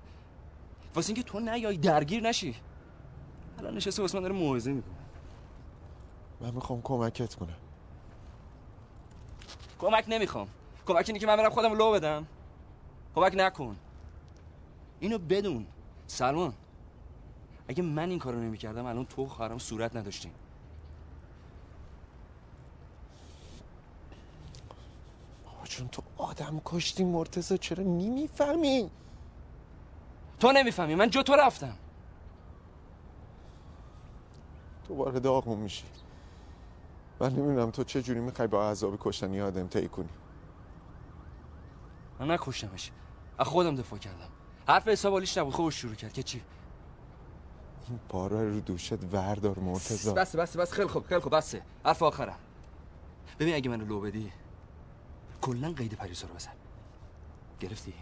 واسه اینکه تو نیای درگیر نشی. الان نشسته واسه من داره موعظه می‌کنه. من می‌خوام کمکت کنم. کمک نمی‌خوام. کمک اینه که من برم خودم لو بدم. کمک نکن. اینو بدون. سلمان اگه من این کارو نمی‌کردم الان تو خواهرم صورت نداشتیم. چون تو آدم کشتی مرتزا چرا نمی‌فهمی؟ تو نمی‌فهمی من جو تو رفتم. دوباره داغون میشی. من نمی‌دونم تو چه جوری می‌خوای با عذاب کشتنی آدم طی کنی؟ من نکشتمش. از خودم دفاع کردم. حرف حساب حالیش نبود. خودش شروع کرد. که چی؟ این پارا رو دوشت وردار مرتزا بس بس بس. خیلی خوب خیلی خوب. بسه حرف آخرم ببین اگه منو لو بدی کلا قید پریسا رو بزن. گرفتی؟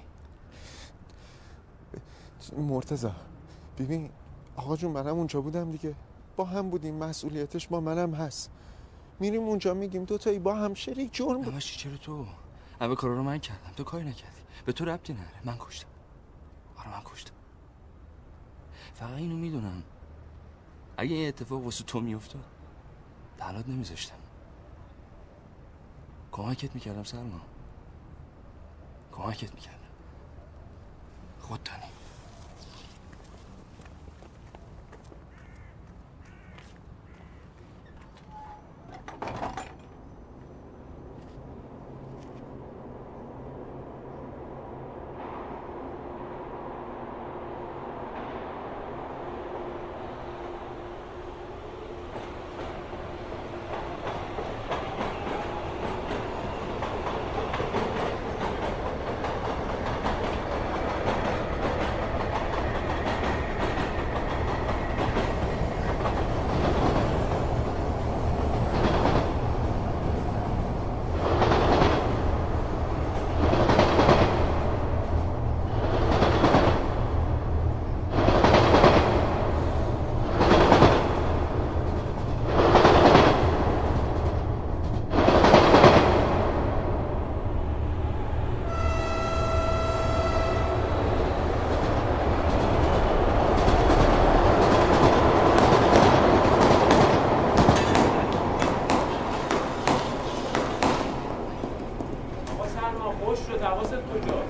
مرتزا ببین آقا جون منم اونجا بودم دیگه. با هم بودیم. مسئولیتش با منم هست. میریم اونجا میگیم دو تایی با هم شریک جرم بود. چرا تو؟ همه کارا رو من کردم. تو کاری نکردی. به تو ربطی نره من کشتم. آره من کشتم. فقط اینو می‌دونم. اگه این اتفاق واسه تو میافتاد تنات نمیذاشتم. کمکت می‌کردم سلما کمکت می‌کردم. خود تانی خوش شد حواست کجا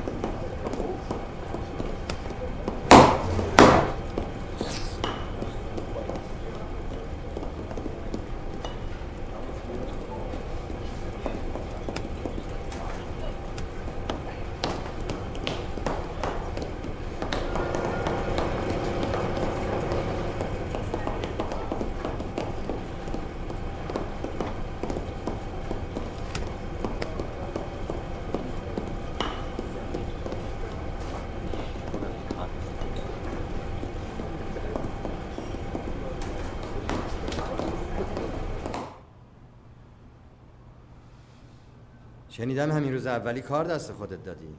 شنیدم همین روز اولی کار دست خودت دادی.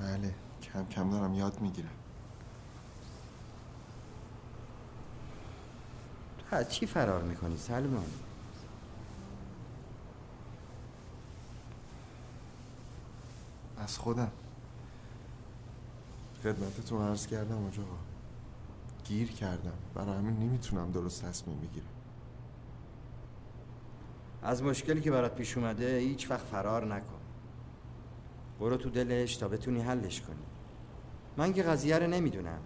بله کم کم دارم یاد می‌گیرم. تو از چی فرار می‌کنی سلمان؟ از خودم. خدمتتون عرض کردم آجا. گیر کردم. برای همین نمی‌تونم درست تصمیم بگیرم. از مشکلی که برات پیش اومده هیچ وقت فرار نکن. برو تو دلش تا بتونی حلش کنی. من که قضیه رو نمی‌دونم.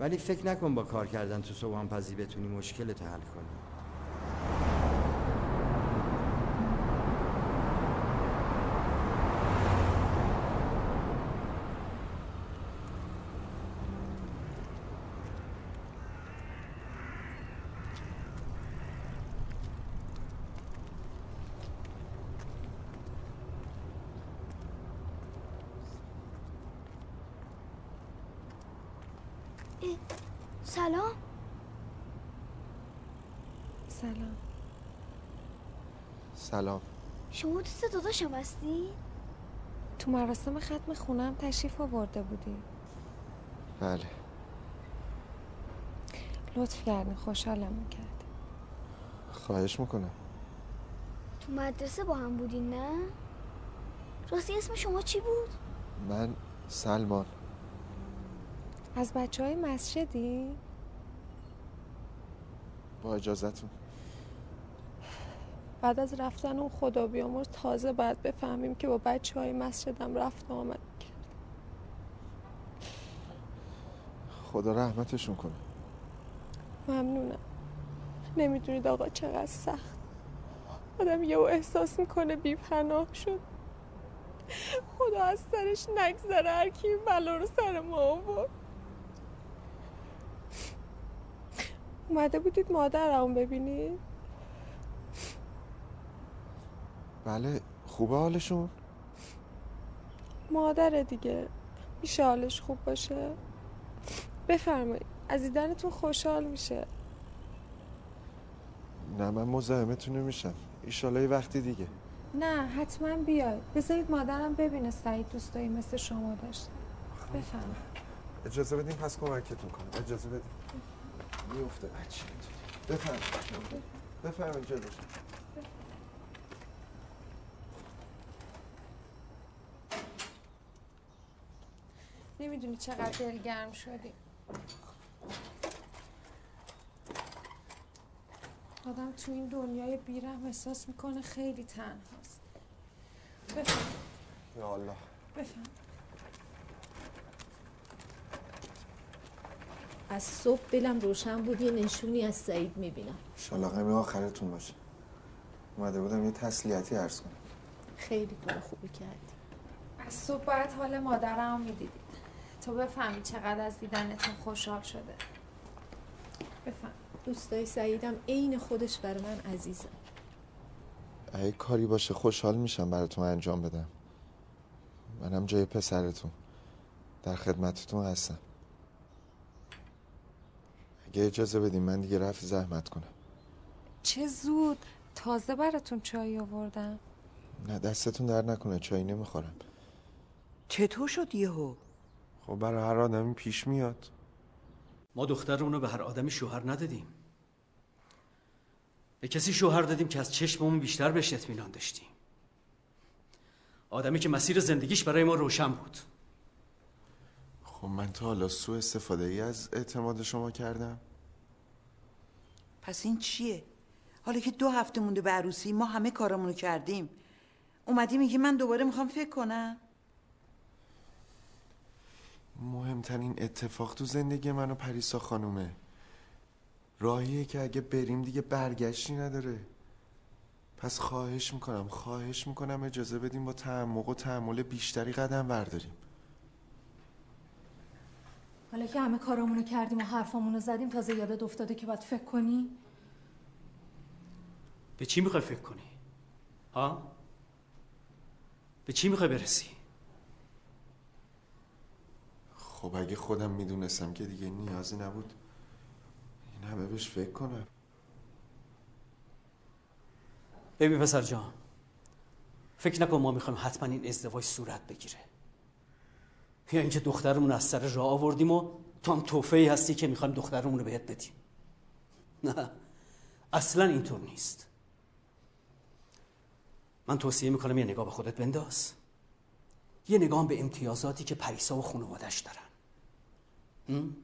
ولی فکر نکن با کار کردن تو صبحان پزی بتونی مشکلتو حل کنی. سلام. سلام. سلام. شما دوست داداشم هستی؟ تو مراسم ختم خونم تشریف آورده بودی. بله. لطف کردی خوشحالم کرد خواهش می‌کنم. تو مدرسه با هم بودین نه؟ راستی اسم شما چی بود؟ من سلمان. از بچه های مسجدی؟ با اجازتون بعد از رفتن اون خدا بیامرز تازه بعد بفهمیم که با بچه های مسجدم رفت و آمد. کرد خدا رحمتشون کنه. ممنونم. نمی‌دونید آقا چقدر سخت. آدم یهو احساس می‌کنه بی پناه شد. خدا از سرش نگذره هر کی این بلا رو سر ما آورد. اومده بودید مادرم ببینید؟ بله خوبه حالشون؟ مادر دیگه. میشه حالش خوب باشه؟ بفرمایید. از دیدنتون خوشحال میشه. نه من مزاحمتون نمیشم ایشالا یه وقتی دیگه. نه حتما بیاید. بذارید مادرم ببینه سعید دوستایی مثل شما داشته. بفرمایید. اجازه بدین؟ پس کمکتون کنم. اجازه بدین. میفته بچه بفرم بفرمایید. جلوش. نمی‌دونی چقدر دلگرم شدی. آدم تو این دنیای بیرحم احساس می‌کنه خیلی تنهاست. بفهم یا الله. بفهم از صبح دلم روشن بود یه نشونی از سعید می‌بینم. انشالله غمی آخرتون باشه. اومده بودم یه تسلیتی عرض کنم. خیلی کار خوبی کردی. از صبح باید حال مادرم می‌دیدید تا بفهمید چقدر از دیدنتون خوشحال شده. بفهم دوستای سعیدم عین خودش برای من عزیزم اگه کاری باشه خوشحال میشم براتون انجام بدم. منم جای پسرتون. در خدمتتون هستم. اگه اجازه بدیم من دیگه رفت زحمت کنم. چه زود. تازه براتون چای آوردم. نه دستتون در نکنه. چای نمی‌خورم. چطور شد یهو؟ خب برای هر آدمی پیش میاد. ما دخترمون رو به هر آدمی شوهر ندادیم. به کسی شوهر دادیم که از چشممون بیشتر بهش اطمینان داشتیم. آدمی که مسیر زندگیش برای ما روشن بود. خب من تا حالا سوء استفاده ای از اعتماد شما کردم. پس این چیه؟ حالا که دو هفته مونده به عروسی ما همه کارمونو کردیم. اومدی میگی من دوباره می‌خوام فکر کنم؟ مهمترین اتفاق تو زندگی من و پریسا خانومه. راهیه که اگه بریم دیگه برگشتی نداره. پس خواهش می‌کنم خواهش می‌کنم اجازه بدیم با تعمق و تحمل بیشتری قدم برداریم. حالا که همه کارامونو کردیم و حرفامونو زدیم تازه یادت افتاده که باید فکر کنی به چی می‌خوای فکر کنی؟ ها؟ به چی می‌خوای برسی؟ خب اگه خودم می‌دونستم که دیگه نیازی نبود این همه بهش فکر کنم ببین پسر جان فکر نکن ما می‌خوایم حتما این ازدواج صورت بگیره یا اینکه دخترمون از سر راه آوردیم و تو هم توفه ای هستی که می‌خوایم دخترمون رو بهت بدیم. نه اصلا اینطور نیست. من توصیه می‌کنم یه نگاه به خودت بنداز. یه نگاه به امتیازاتی که پریسا و خانوادش دارن?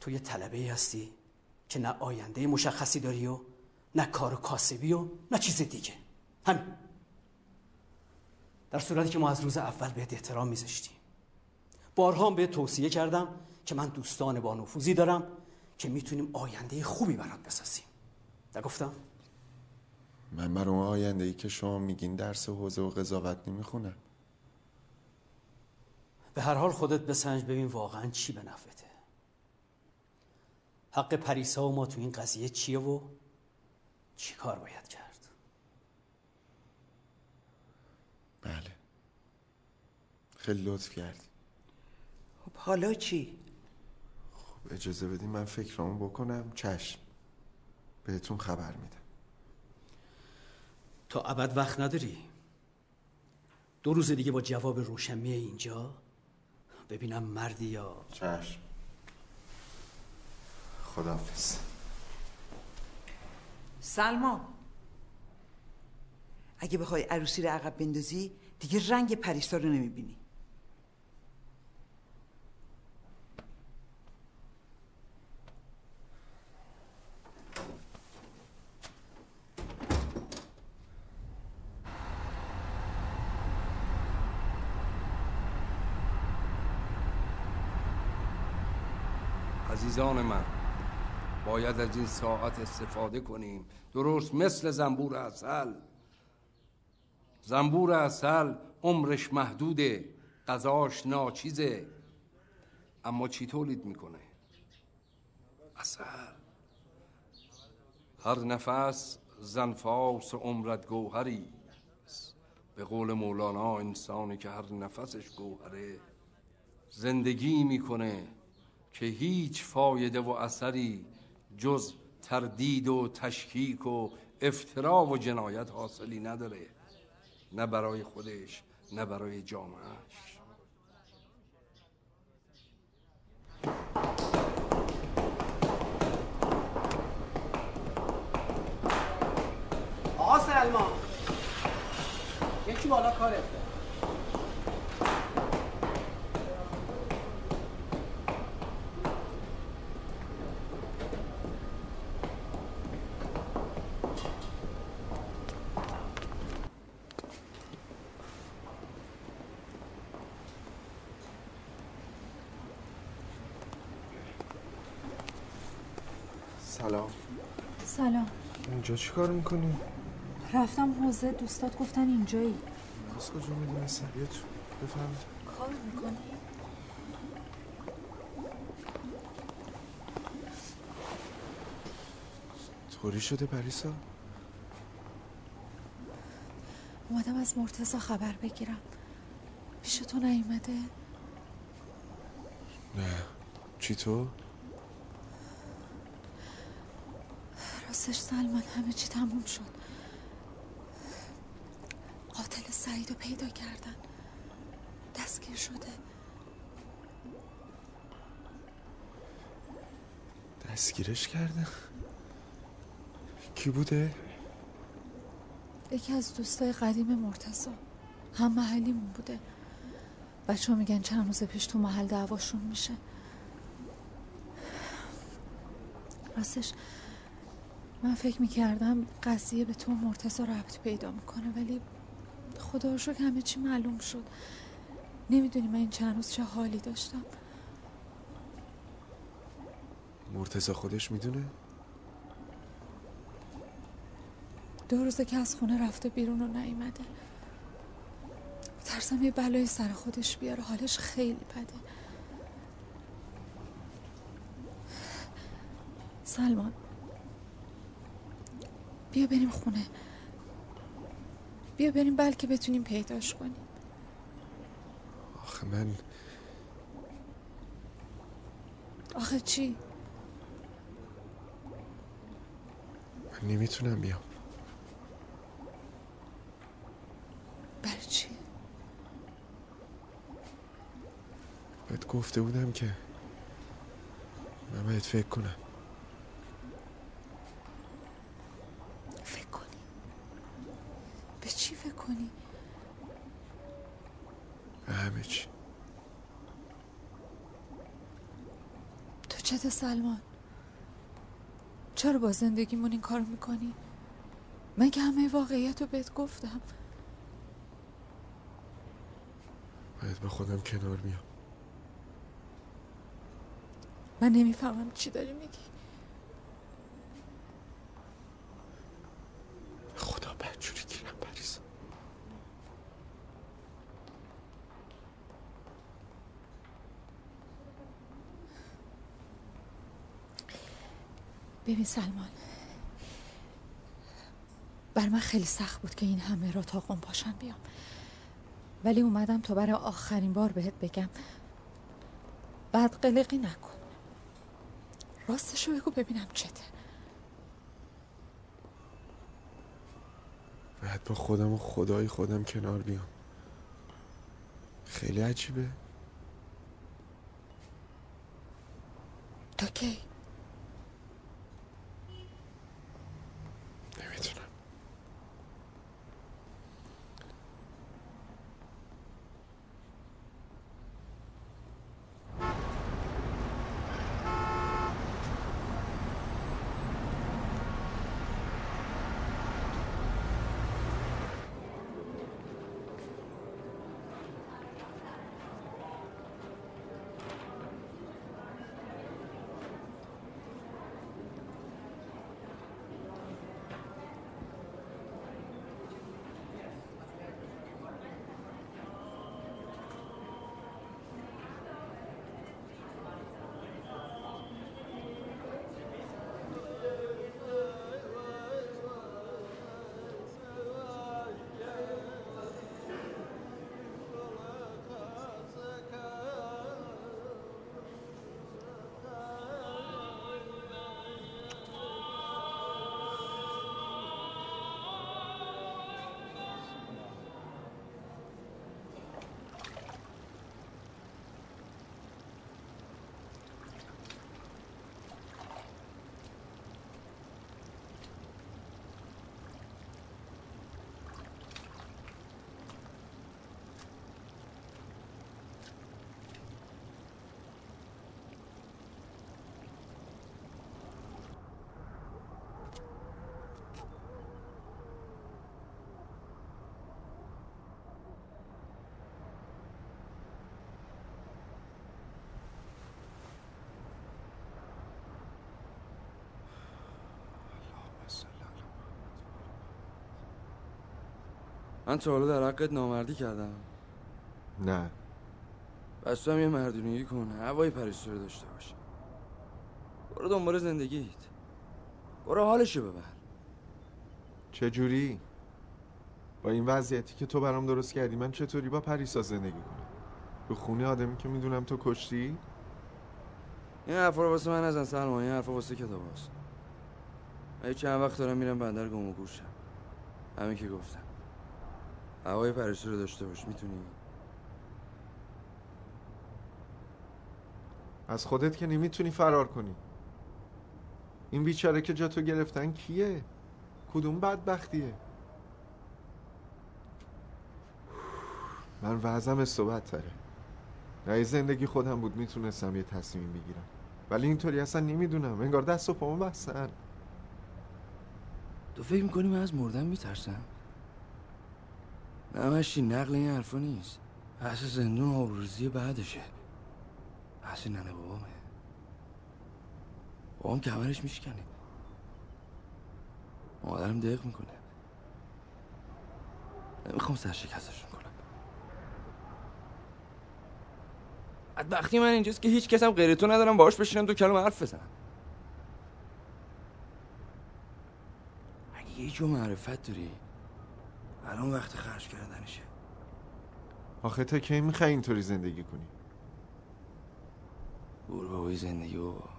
تو یه طلبه هستی که نه آینده مشخصی داری و نه کار کاسبی و نه چیز دیگه. همین. در صورتی که ما از روز اول بهت احترام میذاشتیم. بارها هم بهت توصیه کردم که من دوستان با نفوذی دارم که می‌تونیم آینده خوبی برات بسازیم. نگفتم؟ من برای اون آینده ای که شما میگین درس حوزه و قضاوت نمی‌خونم. به هر حال خودت بسنج ببین واقعا چی به نفته حق پریسا و ما تو این قضیه چیه و چی کار باید کرد؟ بله. خیلی لطف کردی. خب حالا چی؟ خب اجازه بدین من فکرامو بکنم چشم بهتون خبر میدم. تا ابد وقت نداری؟ دو روز دیگه با جواب روشنمی اینجا؟ ببینم مردی یا چشم. خداحافظ. سلمان. اگه بخوای عروسی رو عقب بندازی دیگه رنگ پریسا رو نمی‌بینی. عزیزان من باید از این ساعت استفاده کنیم. درست مثل زنبور اصل زنبور اصل عمرش محدوده غذاش ناچیزه. اما چی تولید می‌کنه؟ اصل هر نفس زنفاس عمرت گوهری به قول مولانا انسانی که هر نفسش گوهره. زندگی می‌کنه که هیچ فایده و اثری جز تردید و تشکیک و افترا و جنایت حاصلی نداره. نه برای خودش نه برای جامعهش آقا سلمان یکی بالا کارت سلام سلام اینجا چی کار می‌کنی؟ رفتم حوزه دوستات گفتن اینجایی از کجا می‌دونستم بیا تو بفهم کار می‌کنی؟ طوری شده پریسا؟ اومدم از مرتزا خبر بگیرم پیش تو نیومده؟ نه چی تو؟ راستش سلمان همه چی تموم شد. قاتل سعید رو پیدا کردن. دستگیر شده. دستگیرش کرده؟ کی بوده؟ یکی از دوستای قدیم مرتزا هم محلیمون بوده. بچه ها میگن چند روز پیش تو محل دعواشون میشه. راستش من فکر می‌کردم قضیه به تو مرتزا ربط پیدا می‌کنه ولی خدا شکر همه چی معلوم شد. نمی‌دونی من این چند روز چه حالی داشتم. مرتزا خودش می‌دونه؟ دو روزه که از خونه رفته بیرون و نیومده. ترسم یه بلای سر خودش بیاره. حالش خیلی بده. سلمان بیا بریم خونه بیا بریم بلکه بتونیم پیداش کنیم آخه من آخه چی؟ من نمی‌تونم بیام برای چی؟ بهت گفته بودم که من باید فکر کنم چته سلمان؟ چرا با زندگیمون این کار می‌کنی؟ من که همه واقعیت رو بهت گفتم باید با خودم کنار بیام من نمی‌فهمم چی داری میگی خدا بدجوری گیرم پریسا ببین سلمان. بر من خیلی سخت بود که این همه را تا قم پاشم بیام. ولی اومدم تا برای آخرین بار بهت بگم. بعد قلقی نکن. راستشو بگو ببینم چته. باید با خودم و خدای خودم کنار بیام. خیلی عجیبه. تا کی؟ من تا حالا در حقت نامردی کردم. نه. بس تو هم یه مردونگی کن هوای پریستو رو داشته باش برو دنبال زندگیت. برو حالشو ببر. چجوری؟ با این وضعیتی که تو برام درست کردی من چطوری با پریسا زندگی کنم؟ تو خونه آدمی که می‌دونم تو کشتی؟ این حرفا رو واسه من نزن سلمان این حرفا واسه کتاب هست چند وقت دارم میرم بندر گم و گوشم. همین که گفتم. هوای پریستو رو داشته باش می‌تونی. از خودت که نمی‌تونی فرار کنی. این بیچاره که جا تو گرفتن کیه؟ کدوم بدبختیه؟ من وضعم استوبت تره. رای زندگی خودم بود می‌تونستم یه تصمیم بگیرم. ولی اینطوری اصلا نمی‌دونم. انگار دست و پامو بستن. تو فکر می‌کنی من از مردن میترسم؟ نه مشی نقل این حرفا نیست. بحث زندون آبروزی بعدشه. بحث ننه بابامه. بابام کمرش میشکنه. مادرم دق می‌کنه. نمی‌خوام سرشکستشون کنم. بدبختی من اینجاست که هیچ کسم غیر تو ندارم باهاش بشینم تو کلم حرف بزنم. اگه یه جو معرفت داری الان وقت خرج کردنشه. آخه تا کی می‌خوای اینطوری زندگی کنی؟ بور بابای زندگی بابا.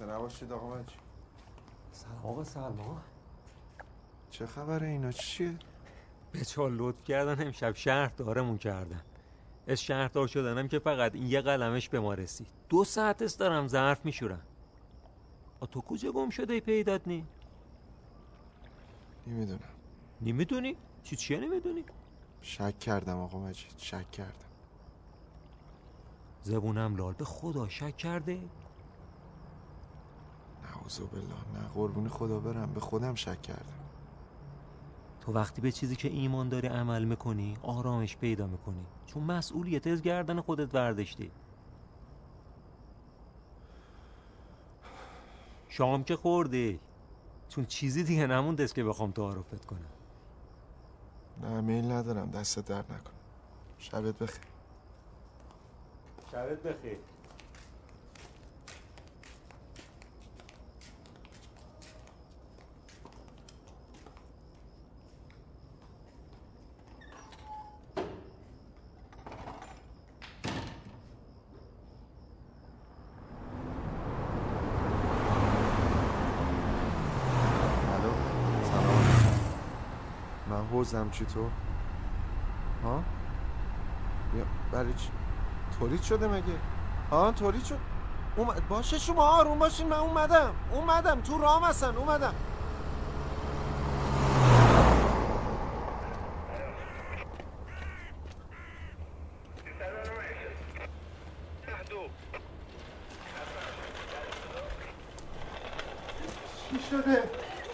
خسته نباشید آقا مجید سلام آقا سلمان چه خبره اینا؟ چیه؟ به چال لطف کردن؟ امشب شهر دارمون کردن. از شهردار شدنم که فقط این یه قلمش به ما رسید. دو ساعت است دارم ظرف میشورم. آ تو کجا گم شده پیدات نی؟ نمی‌دونم. نمی‌دونی؟ چی چیه نمی‌دونی؟ شک کردم آقا مجید شک کردم. زبونم لال. به خدا شک کرده؟ نعوذ بالله نه قربون خدا برم. به خودم شک کردم. تو وقتی به چیزی که ایمان داری عمل می‌کنی آرامش پیدا می‌کنی. چون مسئولیت از گردن خودت برداشتی شام که خوردی. چون چیزی دیگه نمونده که بخوام تعارفت کنم. نه میل ندارم. دست در نکن شبت بخیر. شبت بخیر الو سلام من حوزم چی تو؟ ها؟ بیا برای چی؟ تولید شده مگه؟ ها؟ تولید شد؟ اومد باشه شما آروم باشین من اومدم. اومدم. تو رام هستن اومدم. چی شده؟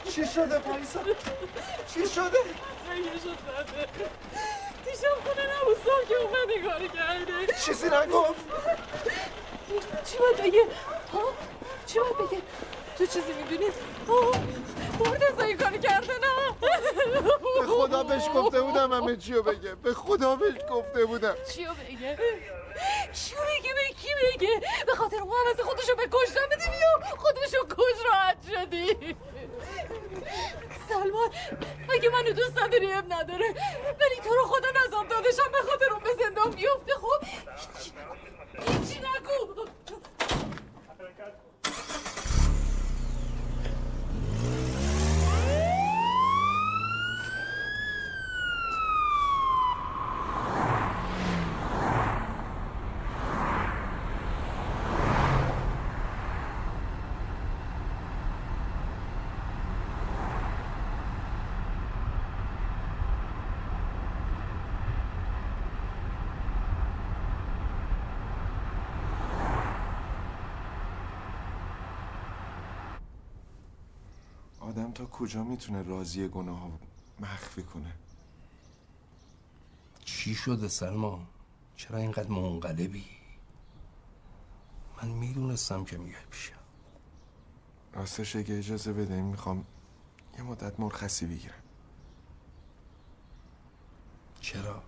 چی شده پریسا چی شده؟ دیشب خونه نبوستم که اومد کاری کرده چیزی نگفت چی باید بگه؟ ها چی باید بگه؟ تو چیزی می‌دونی مرتضی این کاری کرده نه به خدا بهش گفته بودم همه چیو بگه به خدا بهش گفته بودم. چیو بگه چیو بگه به کی بگه به خاطر اون عوض خودشو به کشتن بده بیا خودشو کش راحت شدی سلمان اگه منو دوست نداری اب نداره. ولی تو رو خدا نظام دادشم به خاطر اون به زندان بیفته خب هیچی نگو. هیچی نگو آدم تا کجا می‌تونه راضی گناه مخفی کنه؟ چی شده سلمان چرا اینقدر منقلبی؟ من می‌دونستم که میای پیشم. راستش اگه اجازه بده می‌خوام یه مدت مرخصی بگیرم. چرا؟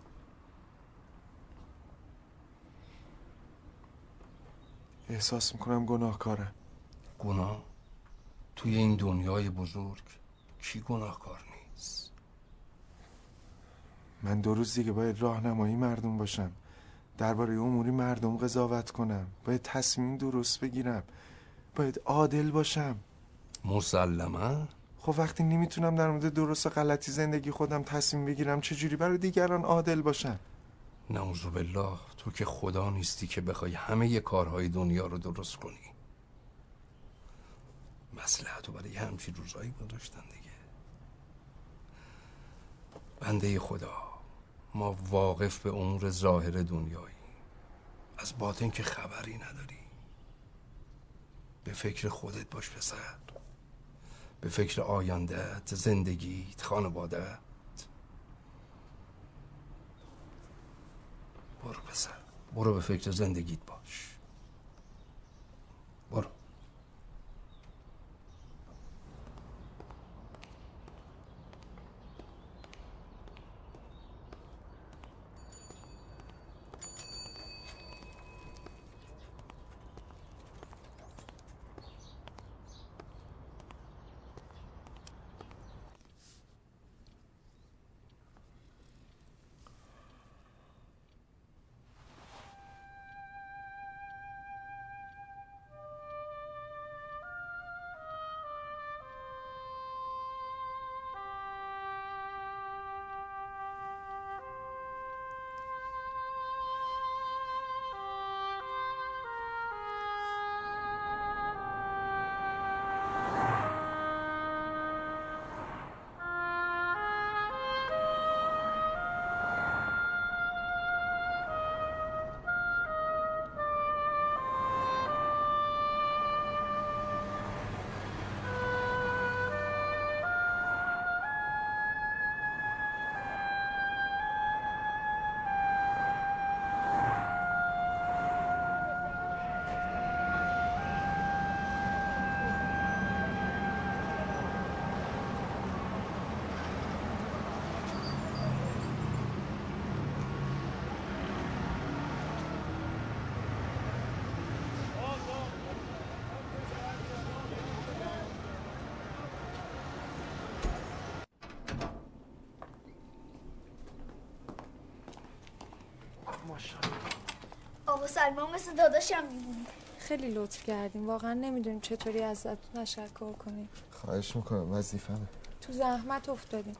احساس می‌کنم گناهکارم. گناه؟ توی این دنیای بزرگ کی گناهکار نیست؟ من دو روز دیگه باید راهنمایی مردم باشم. درباره اموری مردم قضاوت کنم. باید تصمیم درست بگیرم. باید عادل باشم. مسلما خب وقتی نمی‌تونم در مورد درست و غلطی زندگی خودم تصمیم بگیرم چجوری برای دیگران عادل باشم؟ نعوذ بالله تو تو که خدا نیستی که بخوای همه کارهای دنیا رو درست کنی. مسلحت رو برای همچین روزایی گذاشتن دیگه. بنده خدا ما واقف به امور ظاهر دنیایی از باطن که خبری نداری. به فکر خودت باش پسر. به فکر آیندهت زندگیت خانوادهت برو پسر. برو به فکر زندگیت باش. برو. آقا سلمان مثل داداشم میمونی خیلی لطف کردیم. واقعا نمی‌دونیم چطوری ازتون تشکر کنیم. خواهش می‌کنم وظیفمه تو زحمت افتادین.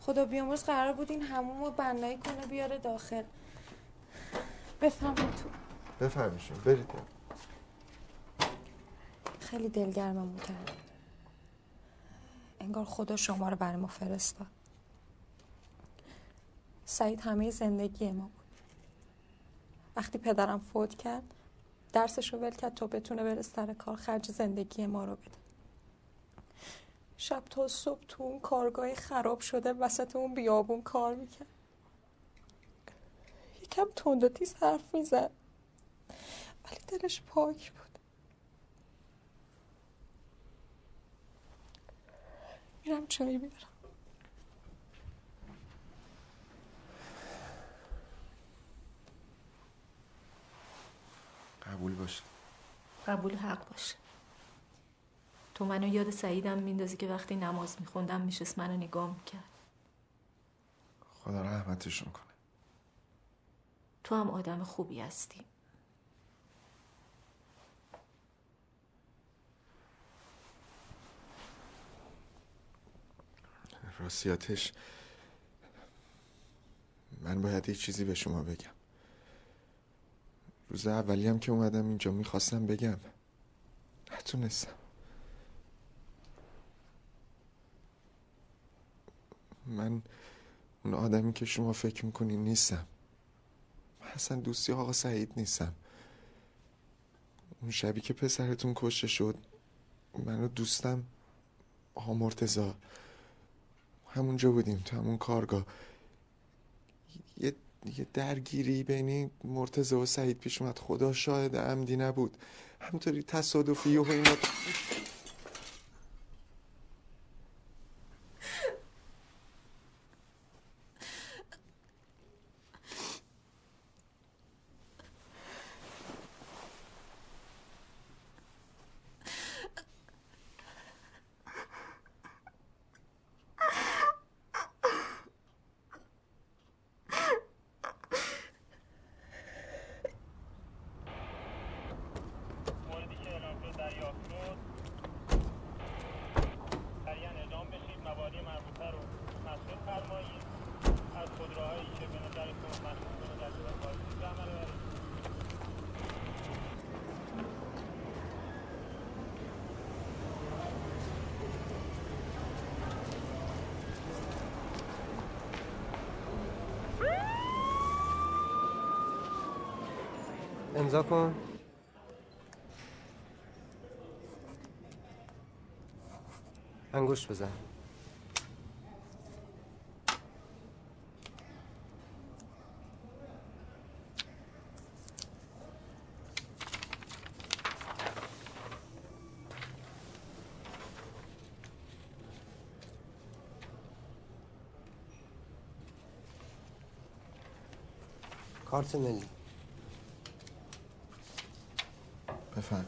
خدا بیامرز قرار بود این هموم رو بنایی کنه بیاره داخل. بفهمید تو. بفرمیشون برید. خیلی دلگرممون کرد انگار خدا شما رو برای ما فرستاد. سعید همه زندگی ما. بود وقتی پدرم فوت کرد درسش رو ول کرد تا بتونه بره سر کار خرج زندگی ما رو بده. شب تا صبح تو اون کارگاه خراب شده وسط اون بیابون کار می‌کرد. یکم تند و تیز حرف می‌زد. ولی دلش پاک بود. میرم چایی بیارم قبول باشه. قبول حق باشه. تو منو یاد سعیدم میندازی که وقتی نماز میخوندم میشست منو نگاه می‌کرد. خدا رحمتشون کنه تو هم آدم خوبی هستی. راستیاتش من باید یه چیزی به شما بگم. روز اولی هم که اومدم اینجا می‌خواستم بگم. نتونستم. من اون آدمی که شما فکر می‌کنین نیستم. من اصلا دوستی آقا سعید نیستم. اون شبی که پسرتون کشته شد من و دوستم آقا مرتزا همونجا بودیم تو همون کارگاه. یه, یه درگیری بین مرتزا و سعید پیش اومد. خدا شاهد عمدی نبود. همطوری تصادفی و اینا موردی که اعلام شد دریافت شد سریعا اعلام بشید مبانی مربوطه رو مسئول فرمایید از خودروهایی که به نظرتون مشکوک به نظر شدن خارجی به عمل ببرید امضا کن. انگوش بزن. کارت ملی بفهم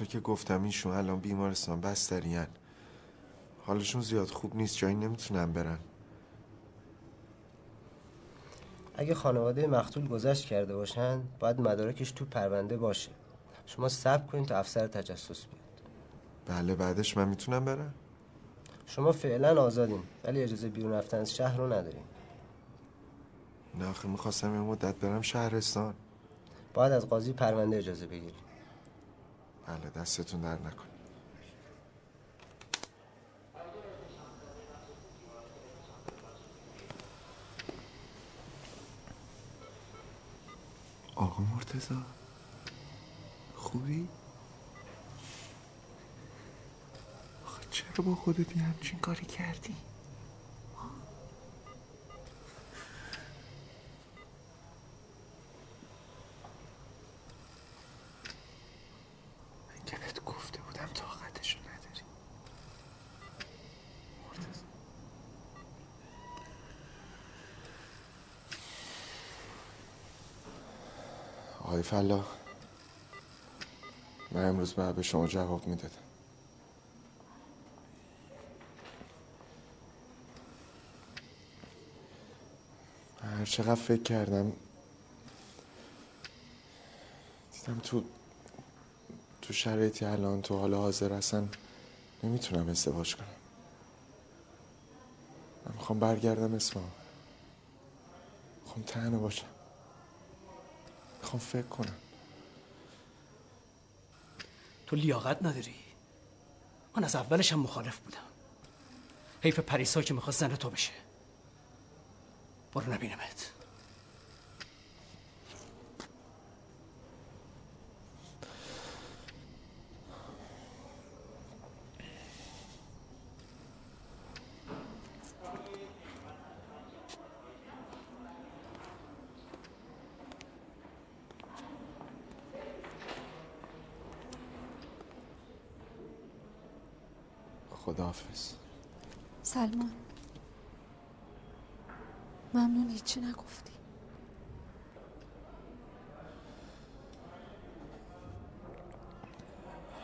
همونطور که گفتم ایشون الان بیمارستان بسترین حالشون زیاد خوب نیست جایی نمی‌تونن برن. اگه خانواده مقتول گذشت کرده باشن باید مدارکش تو پرونده باشه. شما صبر کنید تا افسر تجسس بیاد. بله بعدش من می‌تونم برم؟ شما فعلا آزادین ولی اجازه بیرون رفتن از شهر رو ندارین. نه آخه می‌خواستم یه مدت برم شهرستان. باید از قاضی پرونده اجازه بگیری بله دستتون در نکن آقا مرتزا خوبی؟ آخه چرا با خودت همچین کاری کردی؟ من که بهت گفته بودم طاقتشو نداری مرتضی فلا من امروز باید به شما جواب می‌دادم. هر چقدر فکر کردم دیدم تو تو شرایطی الان تو حال حاضر اصلا نمی‌تونم ازدواج کنم. من می‌خوام برگردم اصفهان می‌خوام تنها باشم. می‌خوام فکر کنم. تو لیاقت نداری. من از اولش هم مخالف بودم. حیف پریسا که می‌خواست زن تو بشه. برو نبینمت خداحافظ سلمان ممنون هیچی نگفتی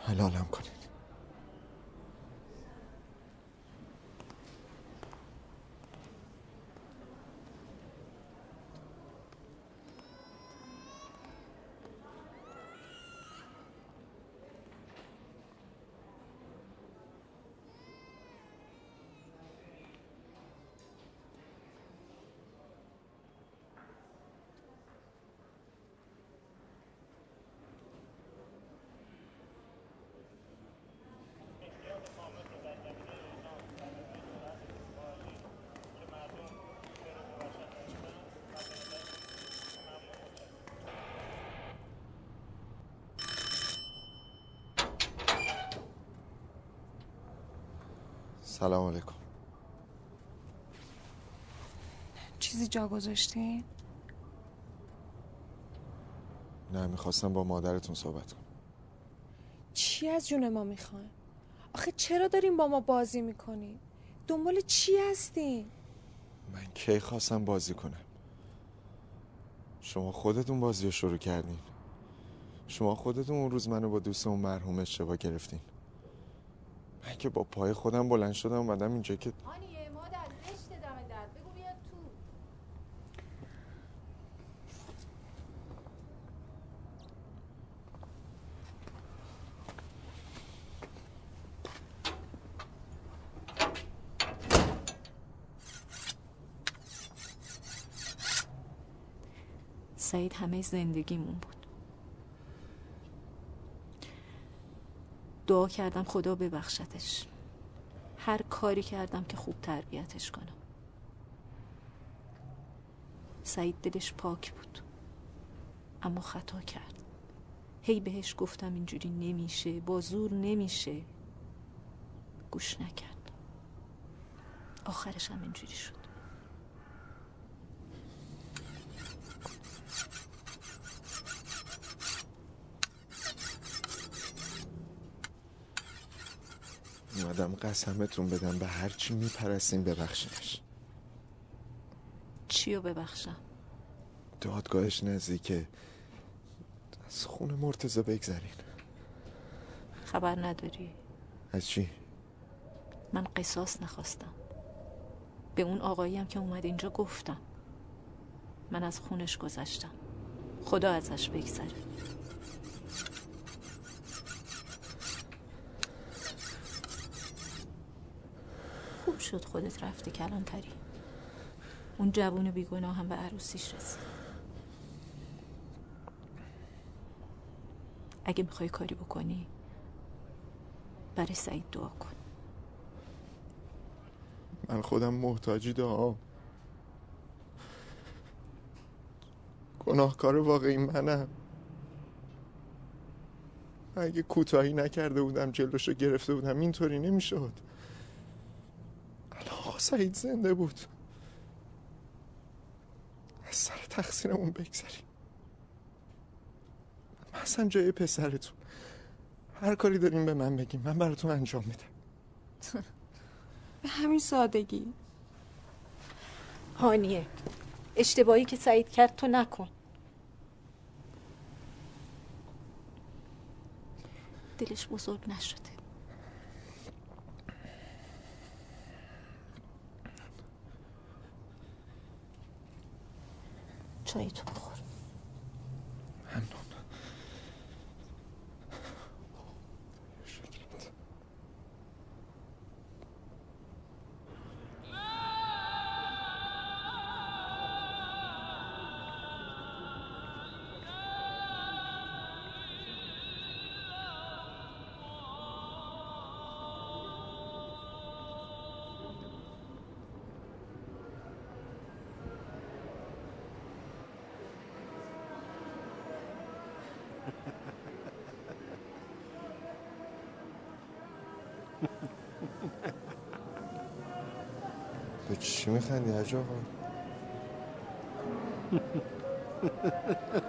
حلالم کنید سلام علیکم چیزی جا گذاشتین؟ نه می‌خواستم با مادرتون صحبت کنم چی از جون ما می‌خواین؟ آخه چرا دارین با ما بازی می‌کنین؟ دنبال چی هستین؟ من کی خواستم بازی کنم شما خودتون بازی رو شروع کردین شما خودتون اون روز منو با دوستمون مرحوم اشتباه گرفتین که با پای خودم بلند شدم اومدم اینجا که آنیه مادر زشت دم در بگو بیاد تو. سعید همه زندگیمون بود. کردم خدا ببخشتش هر کاری کردم که خوب تربیتش کنم. سعید دلش پاک بود. اما خطا کرد. هی بهش گفتم اینجوری نمیشه با زور نمیشه. گوش نکرد. آخرش هم اینجوری شد. اومدم قسمتون بدم. به هر چی میپرستین ببخشینش. چیو ببخشم؟ دادگاهش نزدیکه. از خون مرتزا بگذرین. خبر نداری؟ از چی؟ من قصاص نخواستم. به اون آقایی هم که اومد اینجا گفتم. من از خونش گذشتم. خدا ازش بگذره خوب شد خودت رفتی کلانتری. اون جوون بیگناه هم به عروسیش رسید اگه می‌خوای کاری بکنی برای سعید دعا کن. من خودم محتاجی دعا گناهکار واقعی منم. اگه کوتاهی نکرده بودم جلوشو گرفته بودم اینطوری نمی‌شد. آقا سعید زنده بود. از سر تقصیرمون بگذریم. من اصلا جای پسرتون. هر کاری داریم به من بگیم. من براتون انجام میدم. به همین سادگی. هانیه اشتباهی که سعید کرد تو نکن. دلش بزرگ نشده. چای چی میخندی حاج آقا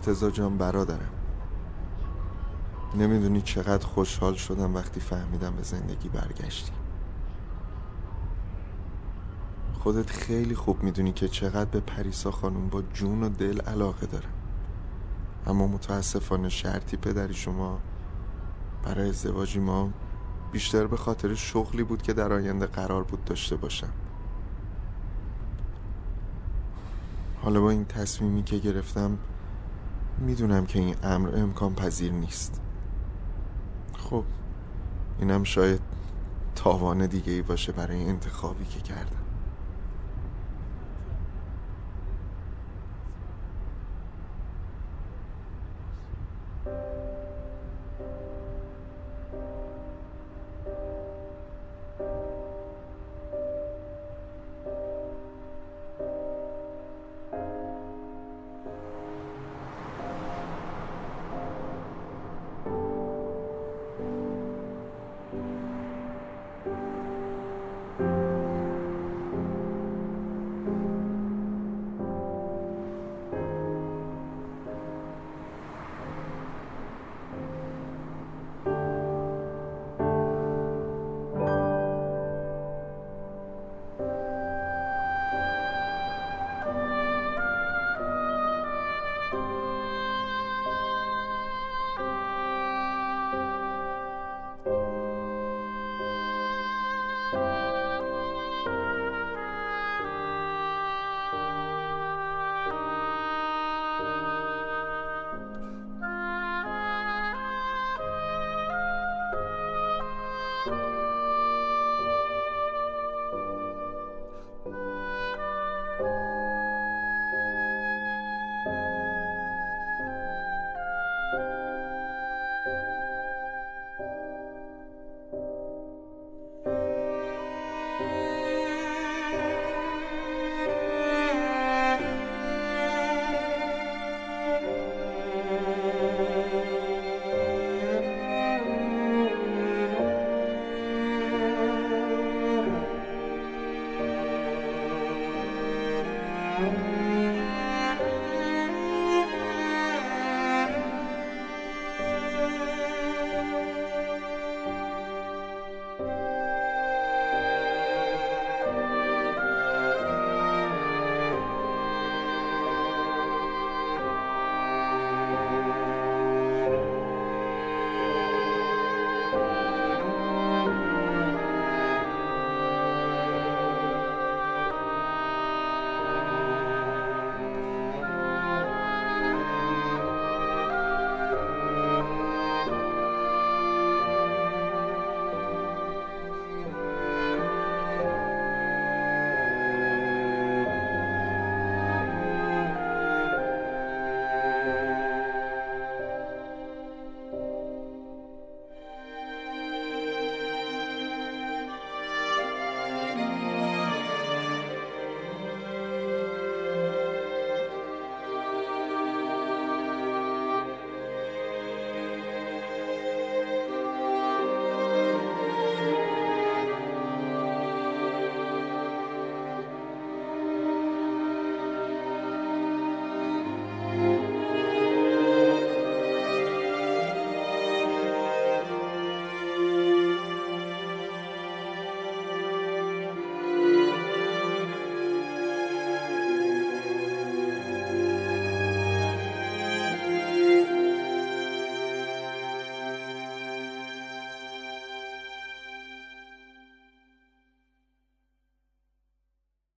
مرتزا جان برادرم. نمی‌دونی چقدر خوشحال شدم وقتی فهمیدم به زندگی برگشتی. خودت خیلی خوب می‌دونی که چقدر به پریسا خانم با جون و دل علاقه دارم. اما متاسفانه شرطی پدری شما برای ازدواجی ما بیشتر به خاطر شغلی بود که در آینده قرار بود داشته باشم. حالا با این تصمیمی که گرفتم می‌دونم که این امر امکان پذیر نیست. خب اینم شاید تاوان دیگه ای باشه برای انتخابی که کردم.